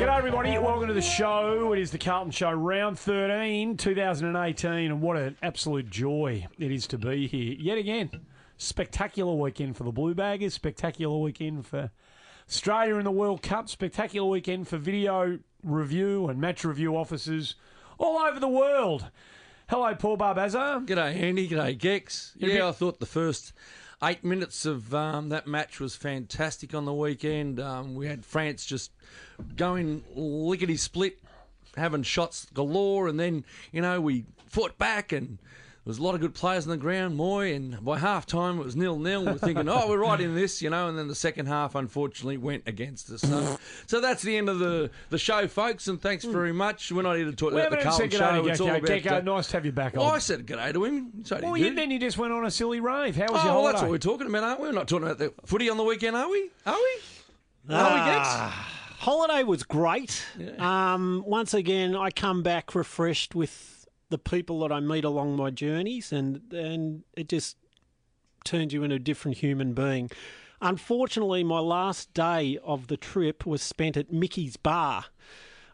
G'day, everybody. Welcome to the show. It is the Carlton Show, round 13, 2018, and what an absolute joy it is to be here yet again. Spectacular weekend for the Blue Baggers, spectacular weekend for Australia in the World Cup, spectacular weekend for video review and match review officers all over the world. Hello, Paul Barbazza. G'day, Andy. G'day, Gex. Yeah, I thought the first eight minutes of um, that match was fantastic on the weekend. Um, we had France just going lickety split, having shots galore, and then, you know, we fought back and. There was a lot of good players on the ground, Moy, and by half time it was nil nil. We're thinking, oh, we're right in this, you know, and then the second half unfortunately went against us. So, so that's the end of the, the show, folks, and thanks very much. We're not here to talk We about the haven't Carlton show. It's to all about Gecko, uh, nice to have you back well, I on. said g'day to him. So he Well, did. you, then you just went on a silly rave. How was Oh, your well, holiday? that's what we're talking about, aren't we? We're not talking about the footy on the weekend, are we? Are we? Are we, Gex? Holiday was great. Um, once again, I come back refreshed with the people that I meet along my journeys, and and it just turns you into a different human being. Unfortunately, my last day of the trip was spent at Mickey's Bar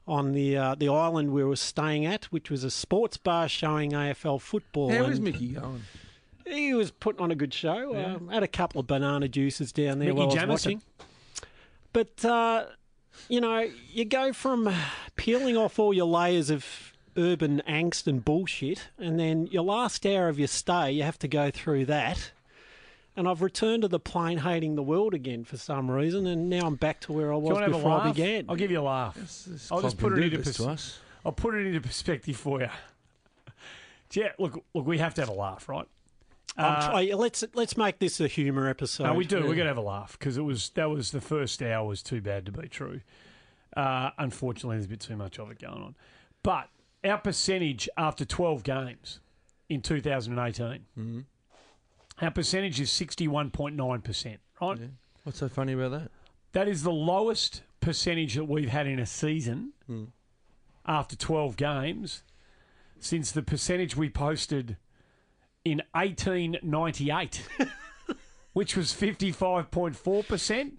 on the uh, the island we were staying at, which was a sports bar showing AFL football. How is Mickey going? He was putting on a good show. Um, had a couple of banana juices down there Mickey while I was watching. But uh, you know, you go from peeling off all your layers of urban angst and bullshit, and then your last hour of your stay, you have to go through that. And I've returned to the plane hating the world again for some reason, and now I'm back to where I was want to have a before I began. I'll give you a laugh. I'll just put it into pers- us. I'll put it into perspective for you. Yeah, look, look, we have to have a laugh, right? I'm try- let's let's make this a humour episode. No, we do. We're gonna have a laugh because it was that was the first hour was too bad to be true. Uh, unfortunately, there's a bit too much of it going on. But our percentage after 12 games in 2018, mm-hmm. our percentage is 61.9 percent. Right, What's so funny about that? that is the lowest percentage that we've had in a season hmm. after 12 games since the percentage we posted in 1898, which was 55.4%.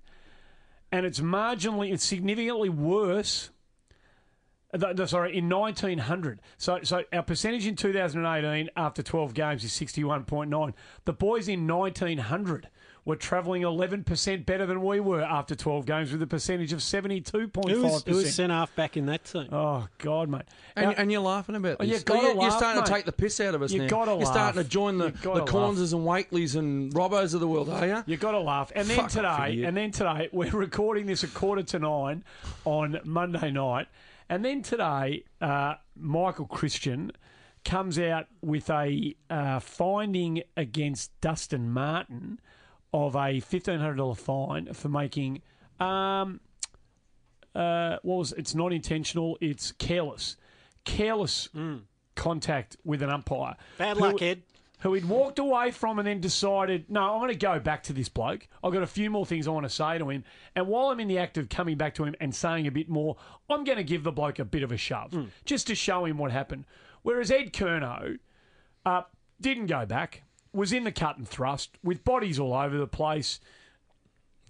And it's marginally, it's significantly worse. Uh, th- th- Sorry, in 1900. So, so our percentage in 2018 after 12 games is 61.9. The boys in 1900 were travelling 11% better than we were after 12 games with a percentage of 72.5%. Who was, who was centre half back in that team? Oh, God, mate. And, Now- and you're laughing about Oh, this. you gotta you're, you're laugh, starting to take the piss out of us You now. gotta you're starting to join the, You the Cornses and Wakelys and Robbos of the world, are you? You've got to laugh. And then Fuck today, and then today, we're recording this at quarter to nine on Monday night. And then today, uh, Michael Christian comes out with a uh, finding against Dustin Martin of a fifteen hundred dollar fine for making um, uh, what was it's not intentional, it's careless, careless contact with an umpire. Bad Who- luck, Ed. Who he'd walked away from and then decided, no, I'm going to go back to this bloke. I've got a few more things I want to say to him. And while I'm in the act of coming back to him and saying a bit more, I'm going to give the bloke a bit of a shove just to show him what happened. Whereas Ed Curnow uh, didn't go back, was in the cut and thrust with bodies all over the place.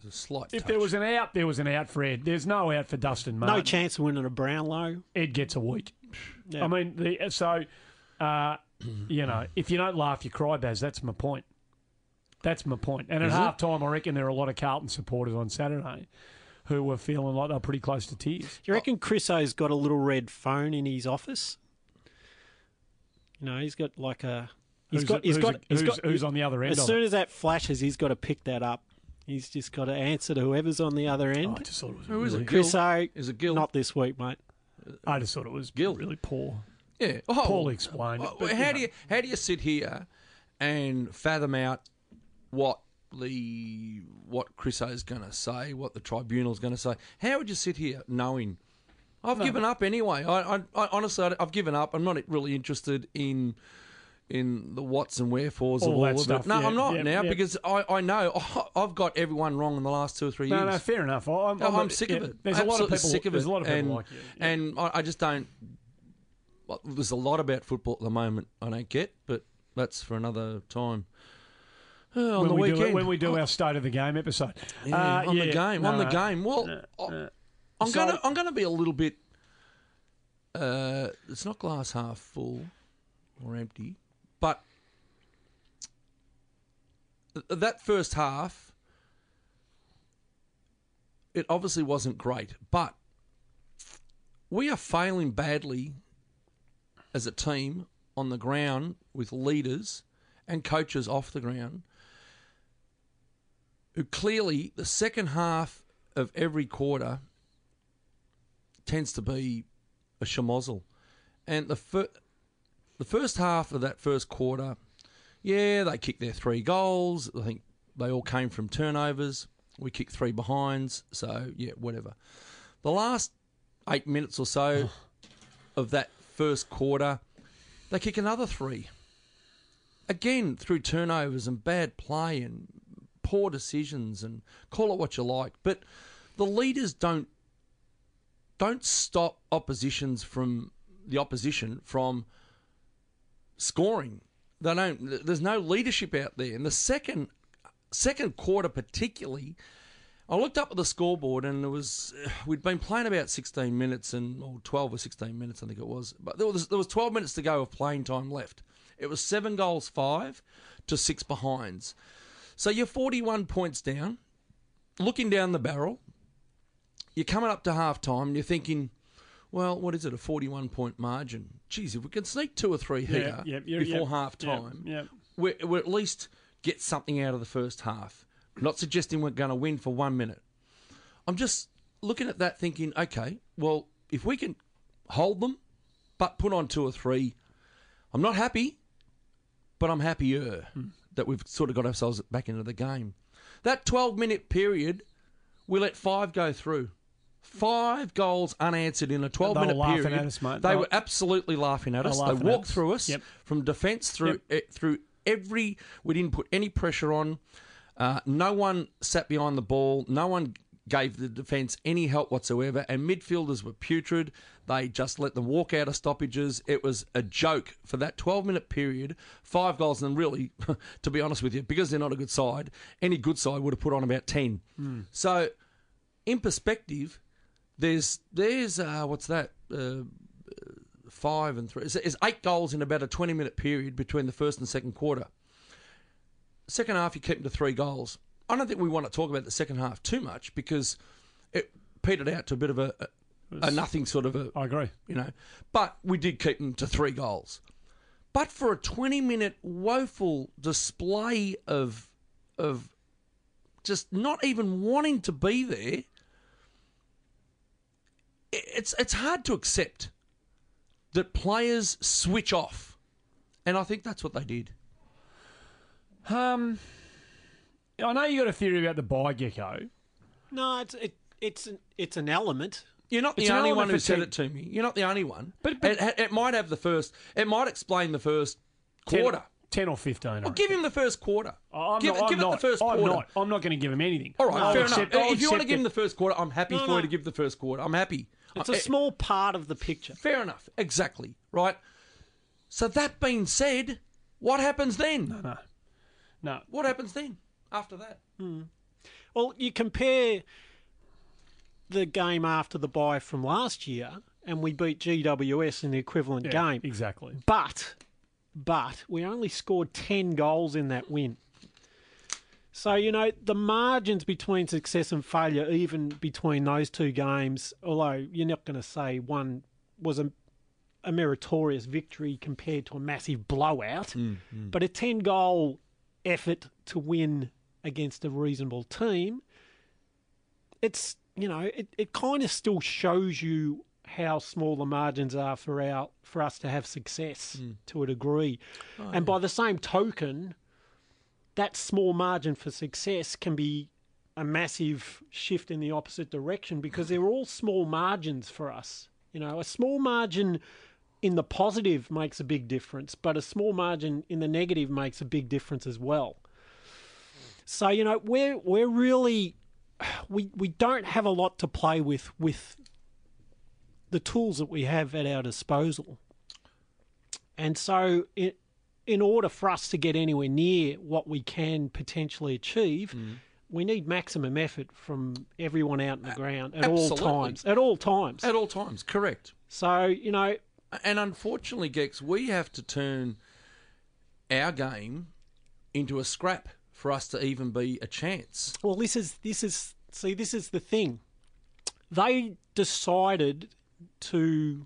A slight If touch. there was an out, there was an out for Ed. There's no out for Dustin Martin. No chance of winning a Brownlow. Ed gets a week. Yeah. I mean, the, so uh, you know, if you don't laugh, you cry, Baz. That's my point. That's my point. And at Is it? half time, I reckon there are a lot of Carlton supporters on Saturday who were feeling like they're pretty close to tears. Do you reckon Chris O's got a little red phone in his office? You know, he's got like a. He's Who's, got. He's who's, got. he's who's, got. who's on the other end as of soon it? as that flashes, he's got to pick that up. He's just got to answer to whoever's on the other Oh, end. I just thought it was Who is really, it? Chris Gil? O. Is it Gil? Not this week, mate. I just thought it was Gil. really poor. Yeah. Oh, Poorly explained. well, oh, but, how you do know. you how do you sit here and fathom out what the what Chris is going to say, what the tribunal's going to say? How would you sit here knowing I've given up anyway. I, I, I honestly, I, I've given up. I'm not really interested in in the whats and wherefores All of all that of stuff, it. No, yeah, I'm not yeah, now yeah. because I, I know oh, I've got everyone wrong in the last two or three years. No, no, fair enough. Oh, I'm, I'm, I'm- sick of it. There's a lot of people. sick of there's it. a lot of people and, like you. And I, I just don't. Well, there's a lot about football at the moment I don't get, but that's for another time. Uh, on when the we weekend, do when we do our state of the game episode. Yeah, Uh, on yeah, the game, no, on the no. game. Well, I- I'm So- gonna I'm gonna be a little bit. Uh, it's not glass half full or empty, but that first half, it obviously wasn't great, but we are failing badly as a team on the ground with leaders and coaches off the ground who clearly the second half of every quarter tends to be a schmozzle. And the fir- the first half of that first quarter, yeah, they kicked their three goals. I think they all came from turnovers. We kicked three behinds, so yeah, whatever. The last eight minutes or so of that first quarter, they kick another three. Again, through turnovers and bad play and poor decisions and call it what you like. But the leaders don't don't stop oppositions from the opposition from scoring. They don't. There's no leadership out there. In the second second quarter, particularly, I looked up at the scoreboard and it was we'd been playing about 16 minutes and or 12 or 16 minutes, I think it was. But there was there was 12 minutes to go of playing time left. It was seven goals five to six behinds. So you're 41 points down, looking down the barrel. You're coming up to half time and you're thinking, well, what is it, a 41 point margin? Geez, if we can sneak two or three here yeah, yeah, before yeah, half time, we we at least get something out of the first half. Not suggesting we're going to win for one minute. I'm just looking at that thinking, okay, well, if we can hold them, but put on two or three, I'm not happy, but I'm happier that we've sort of got ourselves back into the game. That 12 minute period, we let five go through. Five goals unanswered in a 12 They minute period. us. They They were absolutely laughing at us. They at walked us. through us Yep. from defence through eh, through every. We didn't put any pressure on. Uh, no one sat behind the ball. No one gave the defence any help whatsoever. And midfielders were putrid. They just let them walk out of stoppages. It was a joke for that 12 minute period. Five goals, and really, to be honest with you, because they're not a good side, any good side would have put on about 10. So, in perspective, there's there's uh, what's that? Uh, five and three. It's eight goals in about a 20 minute period between the first and second quarter. Second half, you kept them to three goals. I don't think we want to talk about the second half too much because it petered out to a bit of a, a, a nothing sort of a, I agree. you know. But we did keep them to three goals. But for a 20 minute woeful display of of just not even wanting to be there, it's it's hard to accept that players switch off. And I think that's what they did. Um, I know you got a theory about the bye gecko. No, it's it, it's an, it's an element. You're not the It's an only element one who for said it to me. You're not the only one. But- but- it, it might have the first. It might explain the first 10 quarter. 10 or 15. I Well, give him the first quarter. I'm give not, I'm give not, the first I'm quarter. Not, I'm not going to give him anything. All right, I'll fair accept- enough. I'll if you want to accept give him the first quarter, I'm happy No, for you to give the first quarter. I'm happy. It's a small part of the picture. Fair enough. Exactly. Right. So that being said, what happens then? No. No. What happens then after that? Hmm. Well, you compare the game after the bye from last year, and we beat GWS in the equivalent Yeah, game. Exactly. But, but we only scored 10 goals in that win. So, you know, the margins between success and failure, even between those two games, although you're not going to say one was a, a meritorious victory compared to a massive blowout, mm, mm. but a 10 goal effort to win against a reasonable team, it's, you know, it, it kind of still shows you how small the margins are for our for us to have success hmm. to a degree. Oh, and by the same token, that small margin for success can be a massive shift in the opposite direction because they're all small margins for us. You know, a small margin in the positive makes a big difference, but a small margin in the negative makes a big difference as well. So you know, we're we're really we we don't have a lot to play with with the tools that we have at our disposal. And so, in, in order for us to get anywhere near what we can potentially achieve, mm. we need maximum effort from everyone out in the ground at absolutely. all times. At all times. At all times, correct. so, you know, And unfortunately, Gex, we have to turn our game into a scrap for us to even be a chance. Well, this is this is see this is the thing. They decided to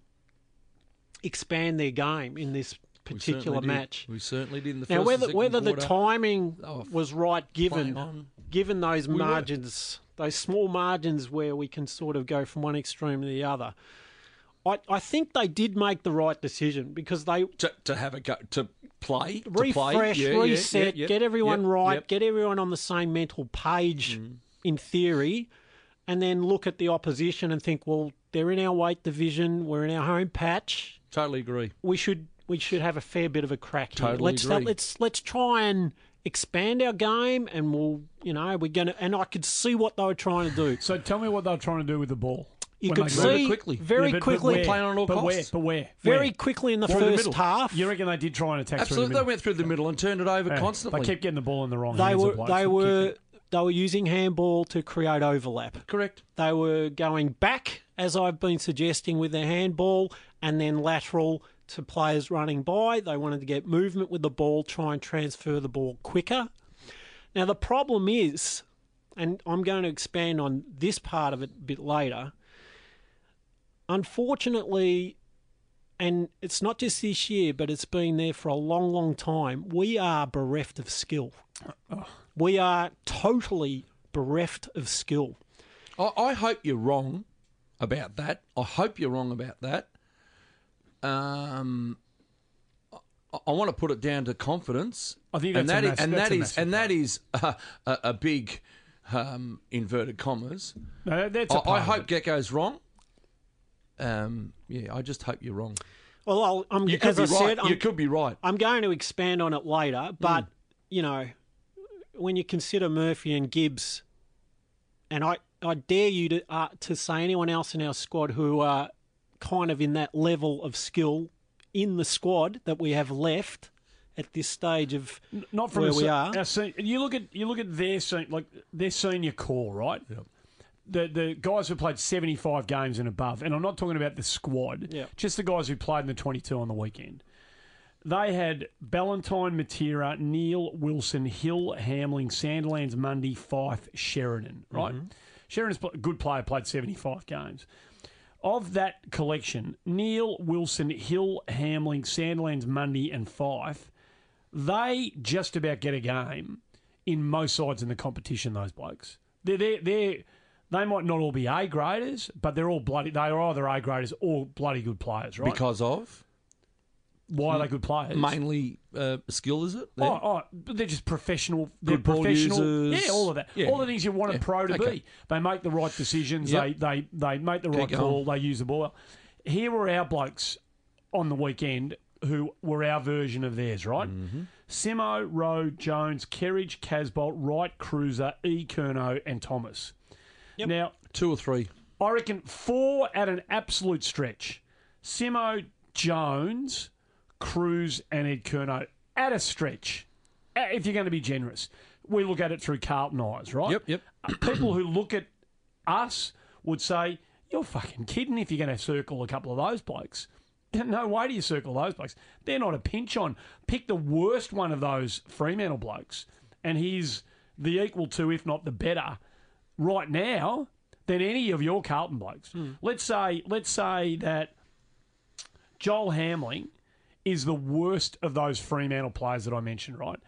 expand their game in this We particular did. match. We certainly did in the Now, first whether whether the quarter. timing Oh, was right, given given those were. margins, those small margins where we can sort of go from one extreme to the other, I, I think they did make the right decision because they to, to have a go to play, to refresh, play. Yeah, yeah, reset, yeah, yeah. get everyone Yep, right, yep. Mm. get everyone on the same mental page in theory, and then look at the opposition and think, well, they're in our weight division, we're in our home patch, Totally agree. we should we should have a fair bit of a crack here. Totally let's agree. let's let's try and expand our game, and we'll you know we're gonna and I could see what they were trying to do. So tell me what they're trying to do with the ball. You when could they Move got it see quickly. very Yeah, but- but quickly, where? Playing on all but costs. Where? But where? very Where? quickly in the the first middle. half. You reckon they did try and attack Absolutely, through they went through the middle and turned it over middle? constantly. They kept getting the ball in the wrong They hands. were they were they were using handball to create overlap. Correct. They were going back, as I've been suggesting, with their handball, and then lateral to players running by. They wanted to get movement with the ball, try and transfer the ball quicker. Now, the problem is, and I'm going to expand on this part of it a bit later, unfortunately, and it's not just this year, but it's been there for a long, long time, we are bereft of skill. We are totally bereft of skill. I, I hope you're wrong about that. I hope you're wrong about that. Um, I, I want to put it down to confidence. I think and that's a that is, mass- and that's that a and that is uh, a, a big um, inverted commas. No, that's a I, I part hope it. Gecko's wrong. Um, yeah, I just hope you're wrong. Well, I'll, I'm, You could as be I right. said, you I'm, could be right. I'm going to expand on it later, but you know, when you consider Murphy and Gibbs, and I, I dare you to uh, to say anyone else in our squad who are kind of in that level of skill in the squad that we have left at this stage of not from where a we are. our you look at you look at their se- like their senior core, right? The the guys who played seventy five games and above, and I'm not talking about the squad, Yeah. just the guys who played in the twenty two on the weekend. They had Ballantyne, Matera, Neale, Wilson, Hill, Hamling, Sandilands, Mundy, Fyfe, Sheridan. Right, mm-hmm. Sheridan's pl- a good player, played seventy five games. Of that collection, Neale, Wilson, Hill, Hamling, Sandilands, Mundy, and Fyfe they just about get a game in most sides in the competition. Those blokes, they're they're, they they might not all be A graders, but they're all bloody. They are either A graders or bloody good players, right? Because of Why are they good players? mainly uh, skill, is it? Oh, oh, they're just professional. They're Good ball professional. users. Yeah, all of that. Yeah. All the things you want a pro to Okay. be. They make the right decisions. Yep. They they they make the right call. They use the ball. Here were our blokes on the weekend who were our version of theirs, right? Mm-hmm. Simo, Rowe, Jones, Kerridge, Casboult, Wright, Kreuzer, E. Curnow, and Thomas. Now, Two or three. I reckon four at an absolute stretch. Simo, Jones, Cruz, and Ed Curnow at a stretch. If you're going to be generous, we look at it through Carlton eyes, right? Yep, yep. Uh, People who look at us would say, "You're fucking kidding if you're going to circle a couple of those blokes." No way do you circle those blokes. They're not a pinch on. Pick the worst one of those Fremantle blokes, and he's the equal to, if not the better, right now than any of your Carlton blokes. Hmm. Let's say, let's say that Joel Hamling is the worst of those Fremantle players that I mentioned, right?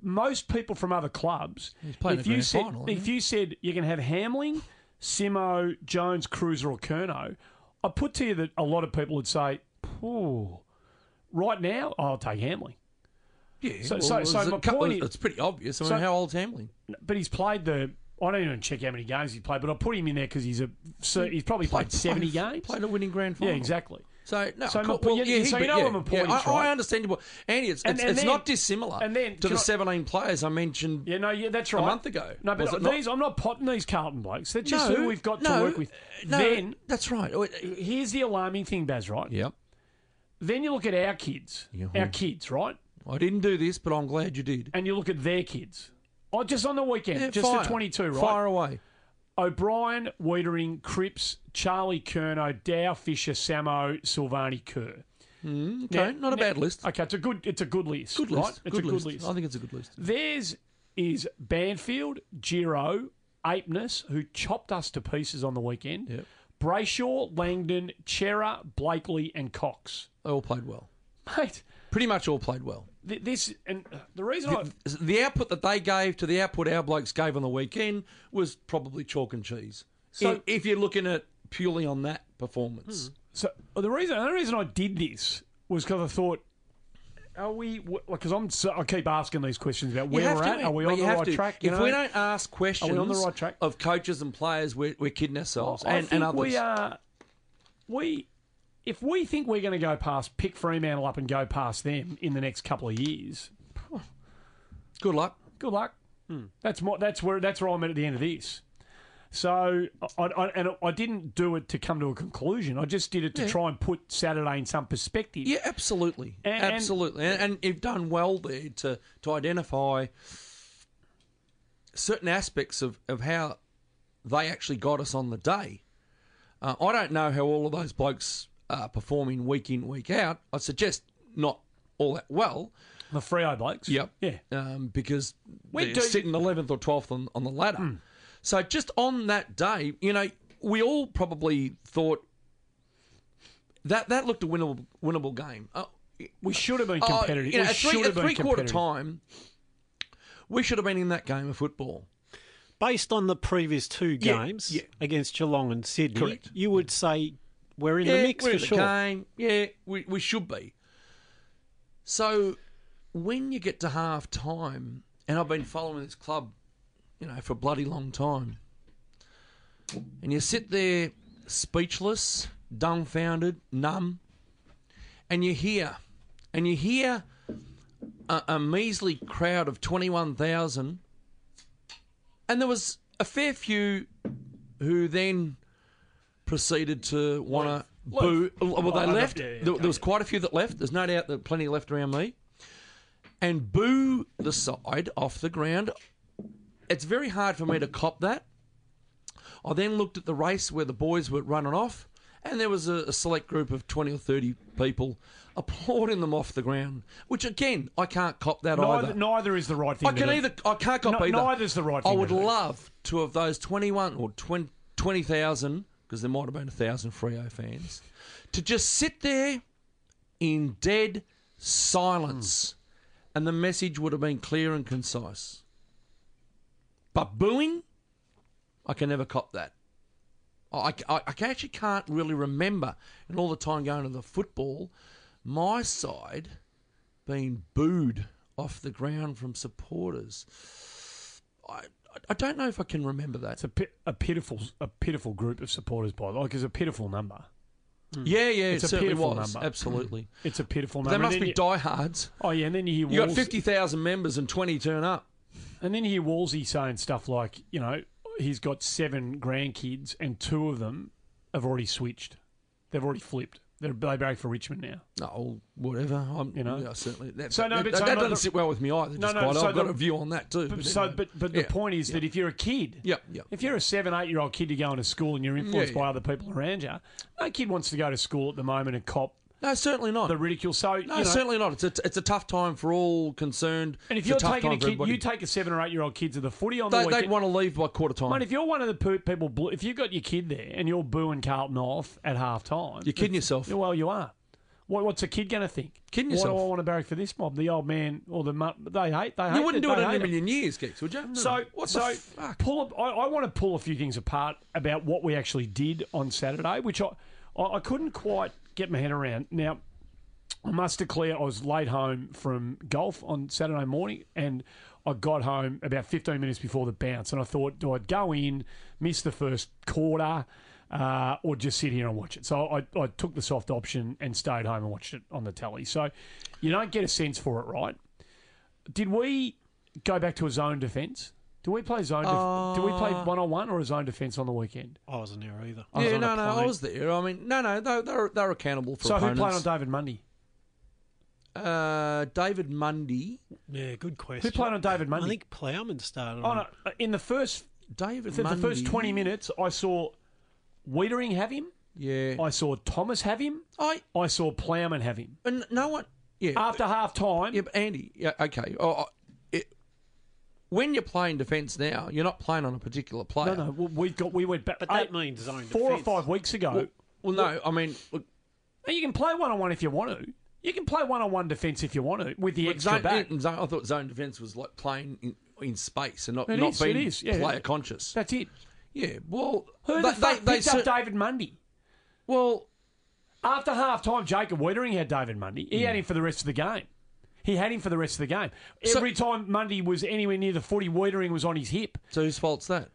Most people from other clubs, if you said final, if you said you can have Hamling, Simo, Jones, Kreuzer, or Curnow, I put to you that a lot of people would say, "Ooh, right now I'll take Hamling." Yeah. So- well, so- so my point of- is- it's pretty obvious. I mean, so- how old's Hamling? But he's played the I don't even check how many games he played, but I put him in there because he's a so he's probably played, seventy played, games. Played a winning grand final. yeah, exactly. So no, So, cool. well, you- yeah, so you know yeah, my yeah, point is, I, I understand your point, Andy. It's And- it's, and it's then- not dissimilar and then- to the I- seventeen players I mentioned. Yeah, no, yeah, that's right. A month ago, No, but it not? these I'm not potting these Carlton blokes. They're just no, who we've got no, to work with. No, Then that's right. Here's the alarming thing, Baz. Right. Yep. Then you look at our kids, Yeah. our kids, right, I didn't do this, but I'm glad you did. and you look at their kids. Oh, just on the weekend, Yeah, just fire. at 22, right? Fire away. O'Brien, Weitering, Cripps, Charlie Curnow, Dow, Fisher, Samo, Silvagni, Kerr. Hmm, okay, Now- not a now- bad list. Okay, it's a good, it's a good list. Good right? list. It's good a good list. list. I think it's a good list. Theirs is Banfield, Giro, Apeness, who chopped us to pieces on the weekend. Yep. Brayshaw, Langdon, Cerra, Blakely, and Cox. They all played well. Mate, Pretty much all played well. Th- this and uh, the reason I The, the output that they gave to the output our blokes gave on the weekend was probably chalk and cheese. So- So if you're looking at purely on that performance, so the reason the only reason I did this was because I thought. Are we? Because I'm. So, I keep asking these questions about where we're to, at. Are we on the right to. track? you If know? we don't ask questions are we on the right track? of coaches and players, we're, we're kidding ourselves I and, and others. we are. We, if we think we're going to go past, pick Fremantle up and go past them in the next couple of years, Good luck. good luck. That's my, That's where. That's where I'm at at the end of this. So, I, I, and I didn't do it to come to a conclusion. I just did it to Yeah. try and put Saturday in some perspective. Yeah, absolutely, and- absolutely, and, and you've done well there to to identify certain aspects of, of how they actually got us on the day. Uh, I don't know how all of those blokes are performing week in week out. I suggest not all that well. The Freo blokes. Yep. Yeah. Um, because We they're do- sitting eleventh or twelfth on, on the ladder. Hmm. So just on that day, you know, we all probably thought that that looked a winnable winnable game. Uh, We should have been Oh, competitive. you know, we at three, should at have been three quarter time, we should have been in that game of football. Based on the previous two Yeah, games yeah. against Geelong and Sydney, Correct. you would say we're in yeah, the mix for sure. game. Yeah, we, we should be. So when you get to half time, and I've been following this club, you know, for a bloody long time, and you sit there speechless, dumbfounded, numb, and you hear, and you hear a, a measly crowd of 21,000, and there was a fair few who then proceeded to want to boo. Well, they Oh, no, left. there, there was quite a few that left. There's no doubt that plenty left around me. And boo the side off the ground. It's very hard for me to cop that. I then looked at the race where the boys were running off, and there was a, a select group of 20 or 30 people applauding them off the ground, which again, I can't cop that Neither, either. neither is the right thing. I can do. either I can't cop No- either. is the right thing. I would love to have those twenty one or 20 20,000 because there might have been a thousand Freo fans to just sit there in dead silence, hmm. and the message would have been clear and concise. But booing, I can never cop that. I, I, I actually can't really remember, and all the time going to the football, my side being booed off the ground from supporters. I, I don't know if I can remember that. It's a, a pitiful, a pitiful group of supporters. By the way, like it's a pitiful number. Hmm. Yeah, yeah, It's it a pitiful was. number. Absolutely. Hmm. It's a pitiful number. There must be you- diehards. Oh yeah, and then you hear You got 50,000 members and 20 turn up. and then you hear Wolsey saying stuff like, you know, he's got seven grandkids and two of them have already switched. They've already flipped. They're they back for Richmond now. No, whatever. I'm, You know? yeah, certainly. That, So, no, that, but that, so that no, doesn't the- sit well with me either. No, no, so I've got the- a view on that too. But, but so, but but Yeah. the point is that if you're a kid, Yep, yep. if you're a seven, eight year old kid, you're going to school and you're influenced Yeah, by other people around you. No kid wants to go to school at the moment and cop No, certainly not. the ridicule. So no, you know, certainly not. It's a, it's a tough time for all concerned. And if you're taking a kid, you take a seven or eight year old kid to the footy on they, the they'd want to leave by quarter time. Mate, if you're one of the people, if you've got your kid there and you're booing Carlton off at half time, You're kidding yourself. Well, you are. What, what's a kid going to think? Kidding yourself. Why do. I want to barrack for this mob? The old man or the they hate. They hate. You wouldn't do it in a million years, Geeks, would you? No. So, what so pull. Up, I, I want to pull a few things apart about what we actually did on Saturday, which I, I, I couldn't quite get my head around. Now, I must declare I was late home from golf on Saturday morning and I got home about 15 minutes before the bounce and I thought, do I go in, miss the first quarter, uh, or just sit here and watch it? So I, I took the soft option and stayed home and watched it on the telly. So you don't get a sense for it, right? Did we go back to a zone defence? Do we play zone? Def- did we play Uh, one on one or a zone defence on the weekend? I wasn't there either. I was yeah, on a no, no, I plane. was there. I mean, no, no, they, they're they're accountable for So who opponents. played on David Mundy? Uh, David Mundy. Yeah, good question. Who played on David Mundy? I think Plowman started. Oh, on no, in the first David the, the Mundy. first twenty minutes, I saw Weitering have him. Yeah. I saw Thomas have him. I I saw Plowman have him. and no one. Yeah. After half time, yeah, but Andy. Yeah. Okay. Oh, oh, it, when you're playing defence now, you're not playing on a particular player. no, no, we- we got we went back. But that eight- means zone four defence. or five weeks ago. Well, no. I mean, look, you can play one on one if you want to. You can play one on one defence if you want to with the but extra zone, back. in zone- I thought zone defence was like playing in, in space and not It not is, being is, yeah. player conscious. That's it. Yeah. Well, Who they, the fuck they, they up cer- David Mundy? well, After half time, Jacob Weitering had David Mundy. He had him for the rest of the game. He had him for the rest of the game. So- Every time Mundy was anywhere near the footy, Weitering was on his hip. so whose fault's that?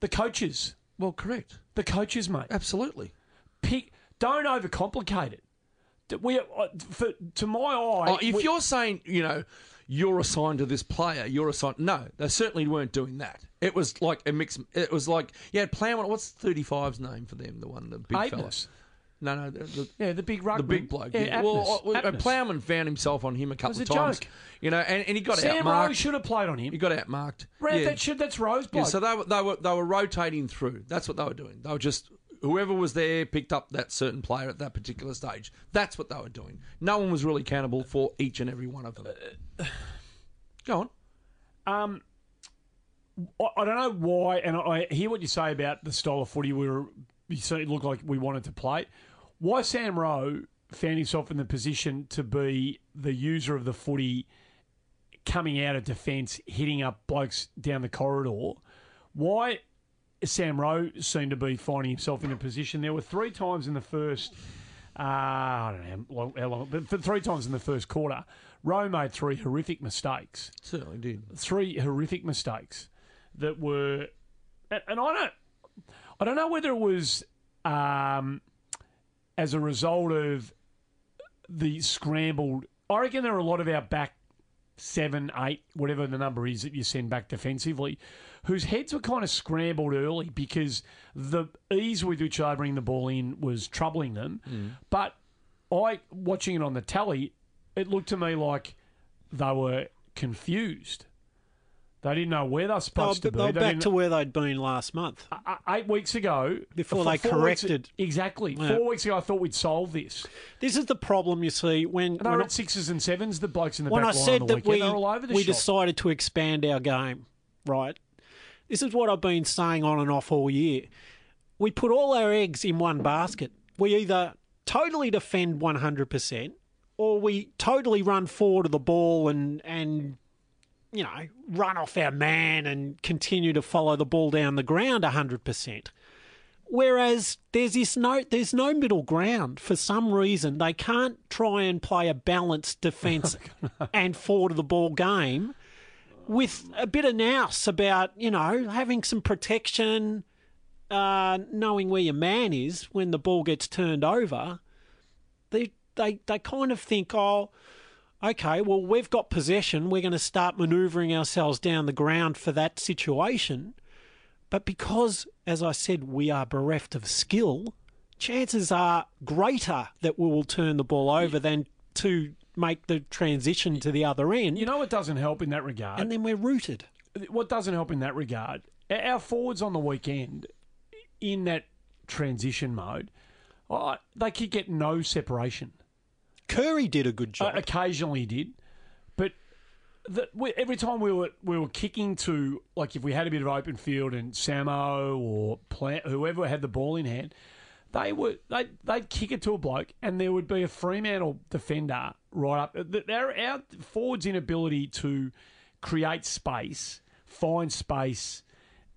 The coaches. Well, correct. The coaches, mate. Absolutely. Pick. Don't overcomplicate it. We, uh, for, to my eye, Oh, if we- you're saying, you know, you're assigned to this player, you're assigned. No, they certainly weren't doing that. It was like a mix. It was like, yeah, plan. What's 35's name for them? The one, the big fella. No, no, the, the, yeah, the big the big bloke. Yeah, Yeah, well, Plowman found himself on him a couple was of a times. joke. You know, and, and he got Sam outmarked. should have played on him. He got outmarked. Right, yeah. that should, that's Rose bloke. Yeah, so they were, they were they were rotating through. That's what they were doing. They were just whoever was there picked up that certain player at that particular stage. That's what they were doing. No one was really accountable for each and every one of them. Go on. Um, I, don't know why, and I, hear what you say about the style of footy we were. You it looked like we wanted to play. Why Sam Rowe found himself in the position to be the user of the footy, coming out of defence, hitting up blokes down the corridor. Why Sam Rowe seemed to be finding himself in a position. There were three times in the first. Uh, I don't know how long, how long, but for three times in the first quarter, Rowe made three horrific mistakes Certainly did. three horrific mistakes that were, and and I don't, I don't know whether it was um, as a result of the scrambled. I reckon there are a lot of our back seven, eight, whatever the number is that you send back defensively, whose heads were kind of scrambled early because the ease with which they bring the ball in was troubling them. Mm. But I, watching it on the tally, it looked to me like they were confused. They didn't know where they're were, supposed they to be. They back to where they'd been last month. uh, eight weeks ago, Before they four weeks- corrected. exactly. Yeah. Four weeks ago, I thought we'd solve this. This is the problem you see when They when, were at sixes and sevens. The blokes in the when I said the that weekend, we all over the we shop. decided to expand our game, right? This is what I've been saying on and off all year. We put all our eggs in one basket. We either totally defend 100% or we totally run forward of the ball and and you know, run off our man and continue to follow the ball down the ground 100%. Whereas there's this no there's no middle ground for some reason. They can't try and play a balanced defence and forward of the ball game with a bit of nous about, you know, having some protection, uh, knowing where your man is when the ball gets turned over. They they they kind of think, oh, okay, well we've got possession, we're going to start manoeuvring ourselves down the ground for that situation. But because, as I said, we are bereft of skill, chances are greater that we will turn the ball over than to make the transition to the other end. You know what doesn't help in that regard? and then we're rooted. what doesn't help in that regard, our forwards on the weekend in that transition mode, they could get no separation. Curry did a good Uh, job. occasionally did, but the, we, every time we were we were kicking to like if we had a bit of open field and Samo or Plant, whoever had the ball in hand, they were they they'd kick it to a bloke and there would be a Fremantle defender right up. Our, our forwards' inability to create space, find space,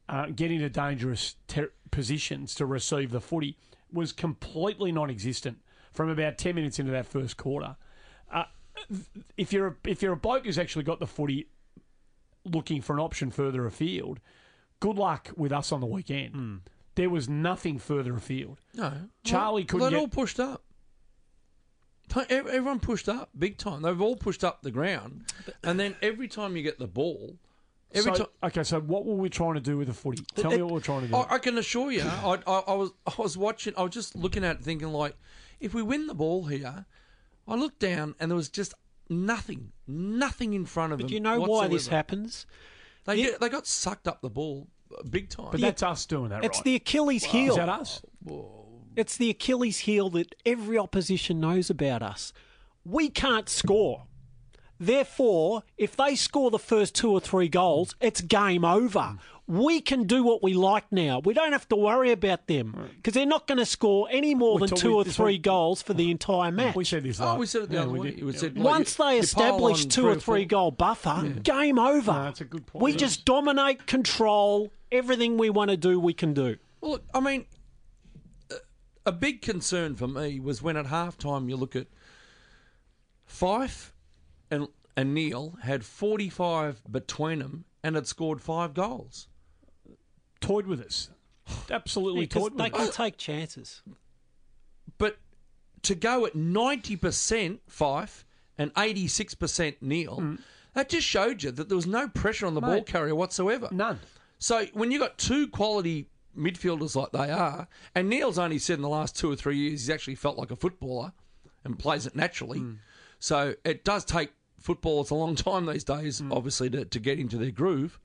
uh, get into dangerous ter- positions to receive the footy was completely non-existent from about ten minutes into that first quarter. uh, if you're a, if you're a bloke who's actually got the footy, looking for an option further afield, good luck with us on the weekend. There was nothing further afield. No, Charlie well, couldn't They get- all pushed up. Everyone pushed up big time. They've all pushed up the ground, and then every time you get the ball, every so, time. okay, so what were we trying to do with the footy? Tell me what we're trying to do. I, I can assure you, I, I, I was I was watching. I was just looking at it, thinking like, if we win the ball here, I looked down and there was just nothing, nothing in front of But them. you know why this happens? They Yeah. get, they got sucked up the ball uh, big time. but that's us doing that, right? It's right? the Achilles Is heel. that us? It's the Achilles heel that every opposition knows about us. We can't score. Therefore, if they score the first two or three goals, it's game over. We can do what we like now. We don't have to worry about them because they're not going to score any more We than talk- two or three one- goals for the mm. entire match. We said this. Oh, last- we said it the yeah, other we way. did. We said, Yeah. like, Once they establish two three or or three four- goal buffer, game over. No, that's a good point. We Yeah. just dominate, control everything we want to do. We can do. Well, look, I mean, a- a big concern for me was when at halftime you look at Fyfe and and Neale had 45 between them and had scored five goals. Toyed with us. Absolutely Because toyed they with can us. take chances. But to go at 90% Fyfe and 86% Neale, mm. that just showed you that there was no pressure on the ball carrier whatsoever. None. So when you got two quality midfielders like they are, and Neale's only said in the last two or three years he's actually felt like a footballer and plays it naturally. Mm. So it does take footballers a long time these days, mm. obviously, to, to get into their groove.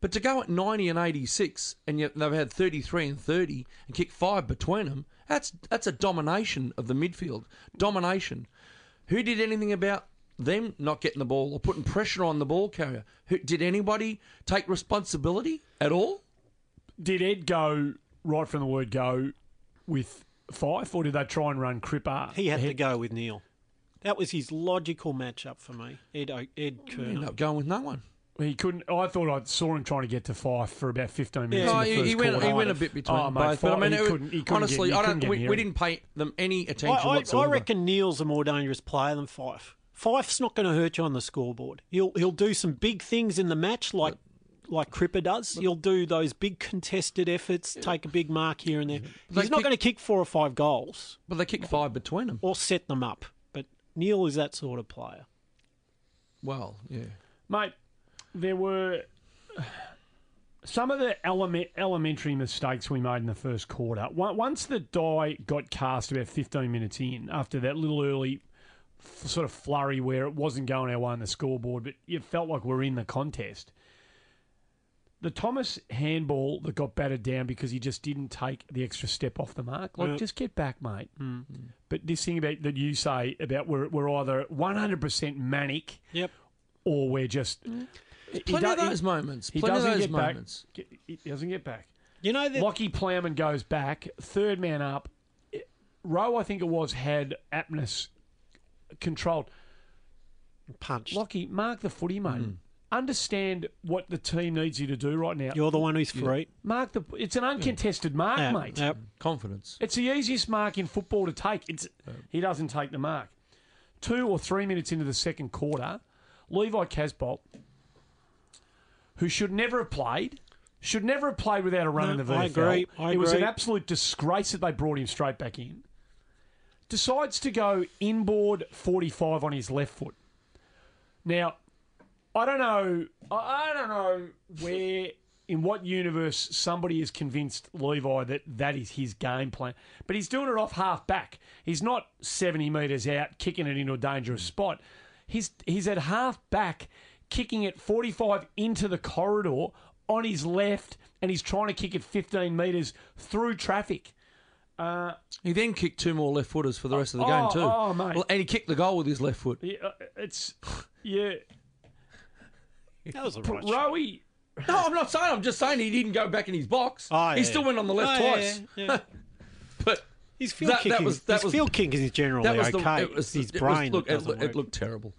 But to go at 90 and 86, and yet they've had 33 and 30 and kick five between them, that's, that's a domination of the midfield. Domination. Who did anything about them not getting the ball or putting pressure on the ball carrier? Who, did anybody take responsibility at all? Did Ed go right from the word go with Fyfe, or did they try and run Cripper? He had to go with Neale. That was his logical matchup for me. Ed, O- Ed Ended Curnow. up going with no one. He couldn't. I thought I saw him trying to get to Fyfe for about fifteen minutes. No, in the he, first he went. quarter. He went a bit between Oh, mate, both. But I mean, he it- couldn't- he couldn't honestly, get, he I couldn't don't. We, we didn't pay them any attention I, I whatsoever. reckon Neale's a more dangerous player than Fyfe. Fyfe's not going to hurt you on the scoreboard. He'll he'll do some big things in the match, like like Cripper does. He'll do those big contested efforts, take a big mark here and there. They He's not kick- going to kick four or five goals But they kick five between them. or set them up. But Neale is that sort of player. Well, yeah. mate. There were some of the element, elementary mistakes we made in the first quarter. Once the die got cast about 15 minutes in, after that little early f- sort of flurry where it wasn't going our way on the scoreboard, but you felt like we're in the contest. The Thomas handball that got battered down because he just didn't take the extra step off the mark. Like, Yeah. just get back, mate. Mm. Mm. But this thing about that you say about we're, we're either 100% manic Yep. or we're just. Mm. He Plenty of do- he- those moments. He Plenty of doesn't those get moments. back. He doesn't get back. You know that Lachie Plowman goes back. Third man up. Rowe, I think it was, had Apeness controlled. punch. Lachie, mark the footy, mate. Mm. Understand what the team needs you to do right now. You're the one who's free. Mark the. It's an uncontested mark, Yeah, mate. yep. Confidence. It's the easiest mark in football to take. It's he doesn't take the mark. Two or three minutes into the second quarter, Levi Casboult, who should never have played, should never have played without a run No, in the VFL. I agree, I it was an absolute disgrace that they brought him straight back in. Decides to go inboard 45 on his left foot. Now, I don't know. I don't know where, in what universe, somebody is convinced Levi that that is his game plan. But he's doing it off half back. He's not seventy metres out, kicking it into a dangerous spot. He's he's at half back, kicking it forty five into the corridor on his left, and he's trying to kick it fifteen metres through traffic. He then kicked two more left footers for the rest of the Oh, game too. oh, mate. And he kicked the goal with his left foot. Yeah, uh, It's yeah, That was a right shot. Rowie. No, I'm not saying. I'm just saying he didn't go back in his box. Oh, yeah, he yeah. still went on the left Oh, twice. yeah, yeah. But His field That- that kicking, was- that his was- field kicking is generally that was okay. the. It was, his it was- brain look, it, look- it looked terrible.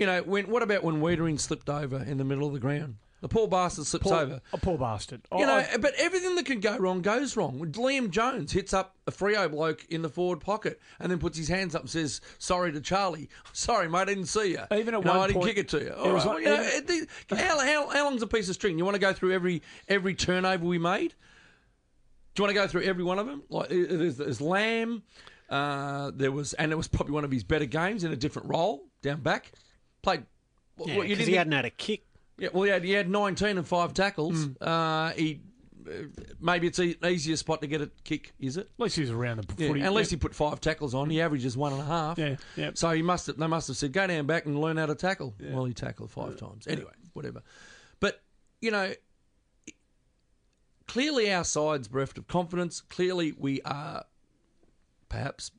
You know, when what about when Weitering slipped over in the middle of the ground? The poor bastard slips Poor, over. a poor bastard. You I- know, I- but everything that can go wrong goes wrong. When Liam Jones hits up a Freo bloke in the forward pocket and then puts his hands up and says, "Sorry to Charlie. Sorry, mate, I didn't see you. Even at You know, one I didn't point- kick it to you. All right, well, you know, it- how, how, how long's a piece of string? You want to go through every every turnover we made? Do you want to go through every one of them? Like there's, there's Lamb. Uh, there was, and it was probably one of his better games in a different role down back. Played. Yeah, well, you 'cause didn't he hadn't had a kick. yeah, well, he had, he had 19 and five tackles. Mm. Uh, he uh, maybe it's an easier spot to get a kick, is it? at least he was around the Yeah, footy. at least yeah. he put five tackles on. He averages one and a half. Yeah, yeah. So he must have, they must have said go down back and learn how to tackle. Well, he tackled five times. Anyway, whatever. But you know, clearly our side's bereft of confidence. Clearly we are perhaps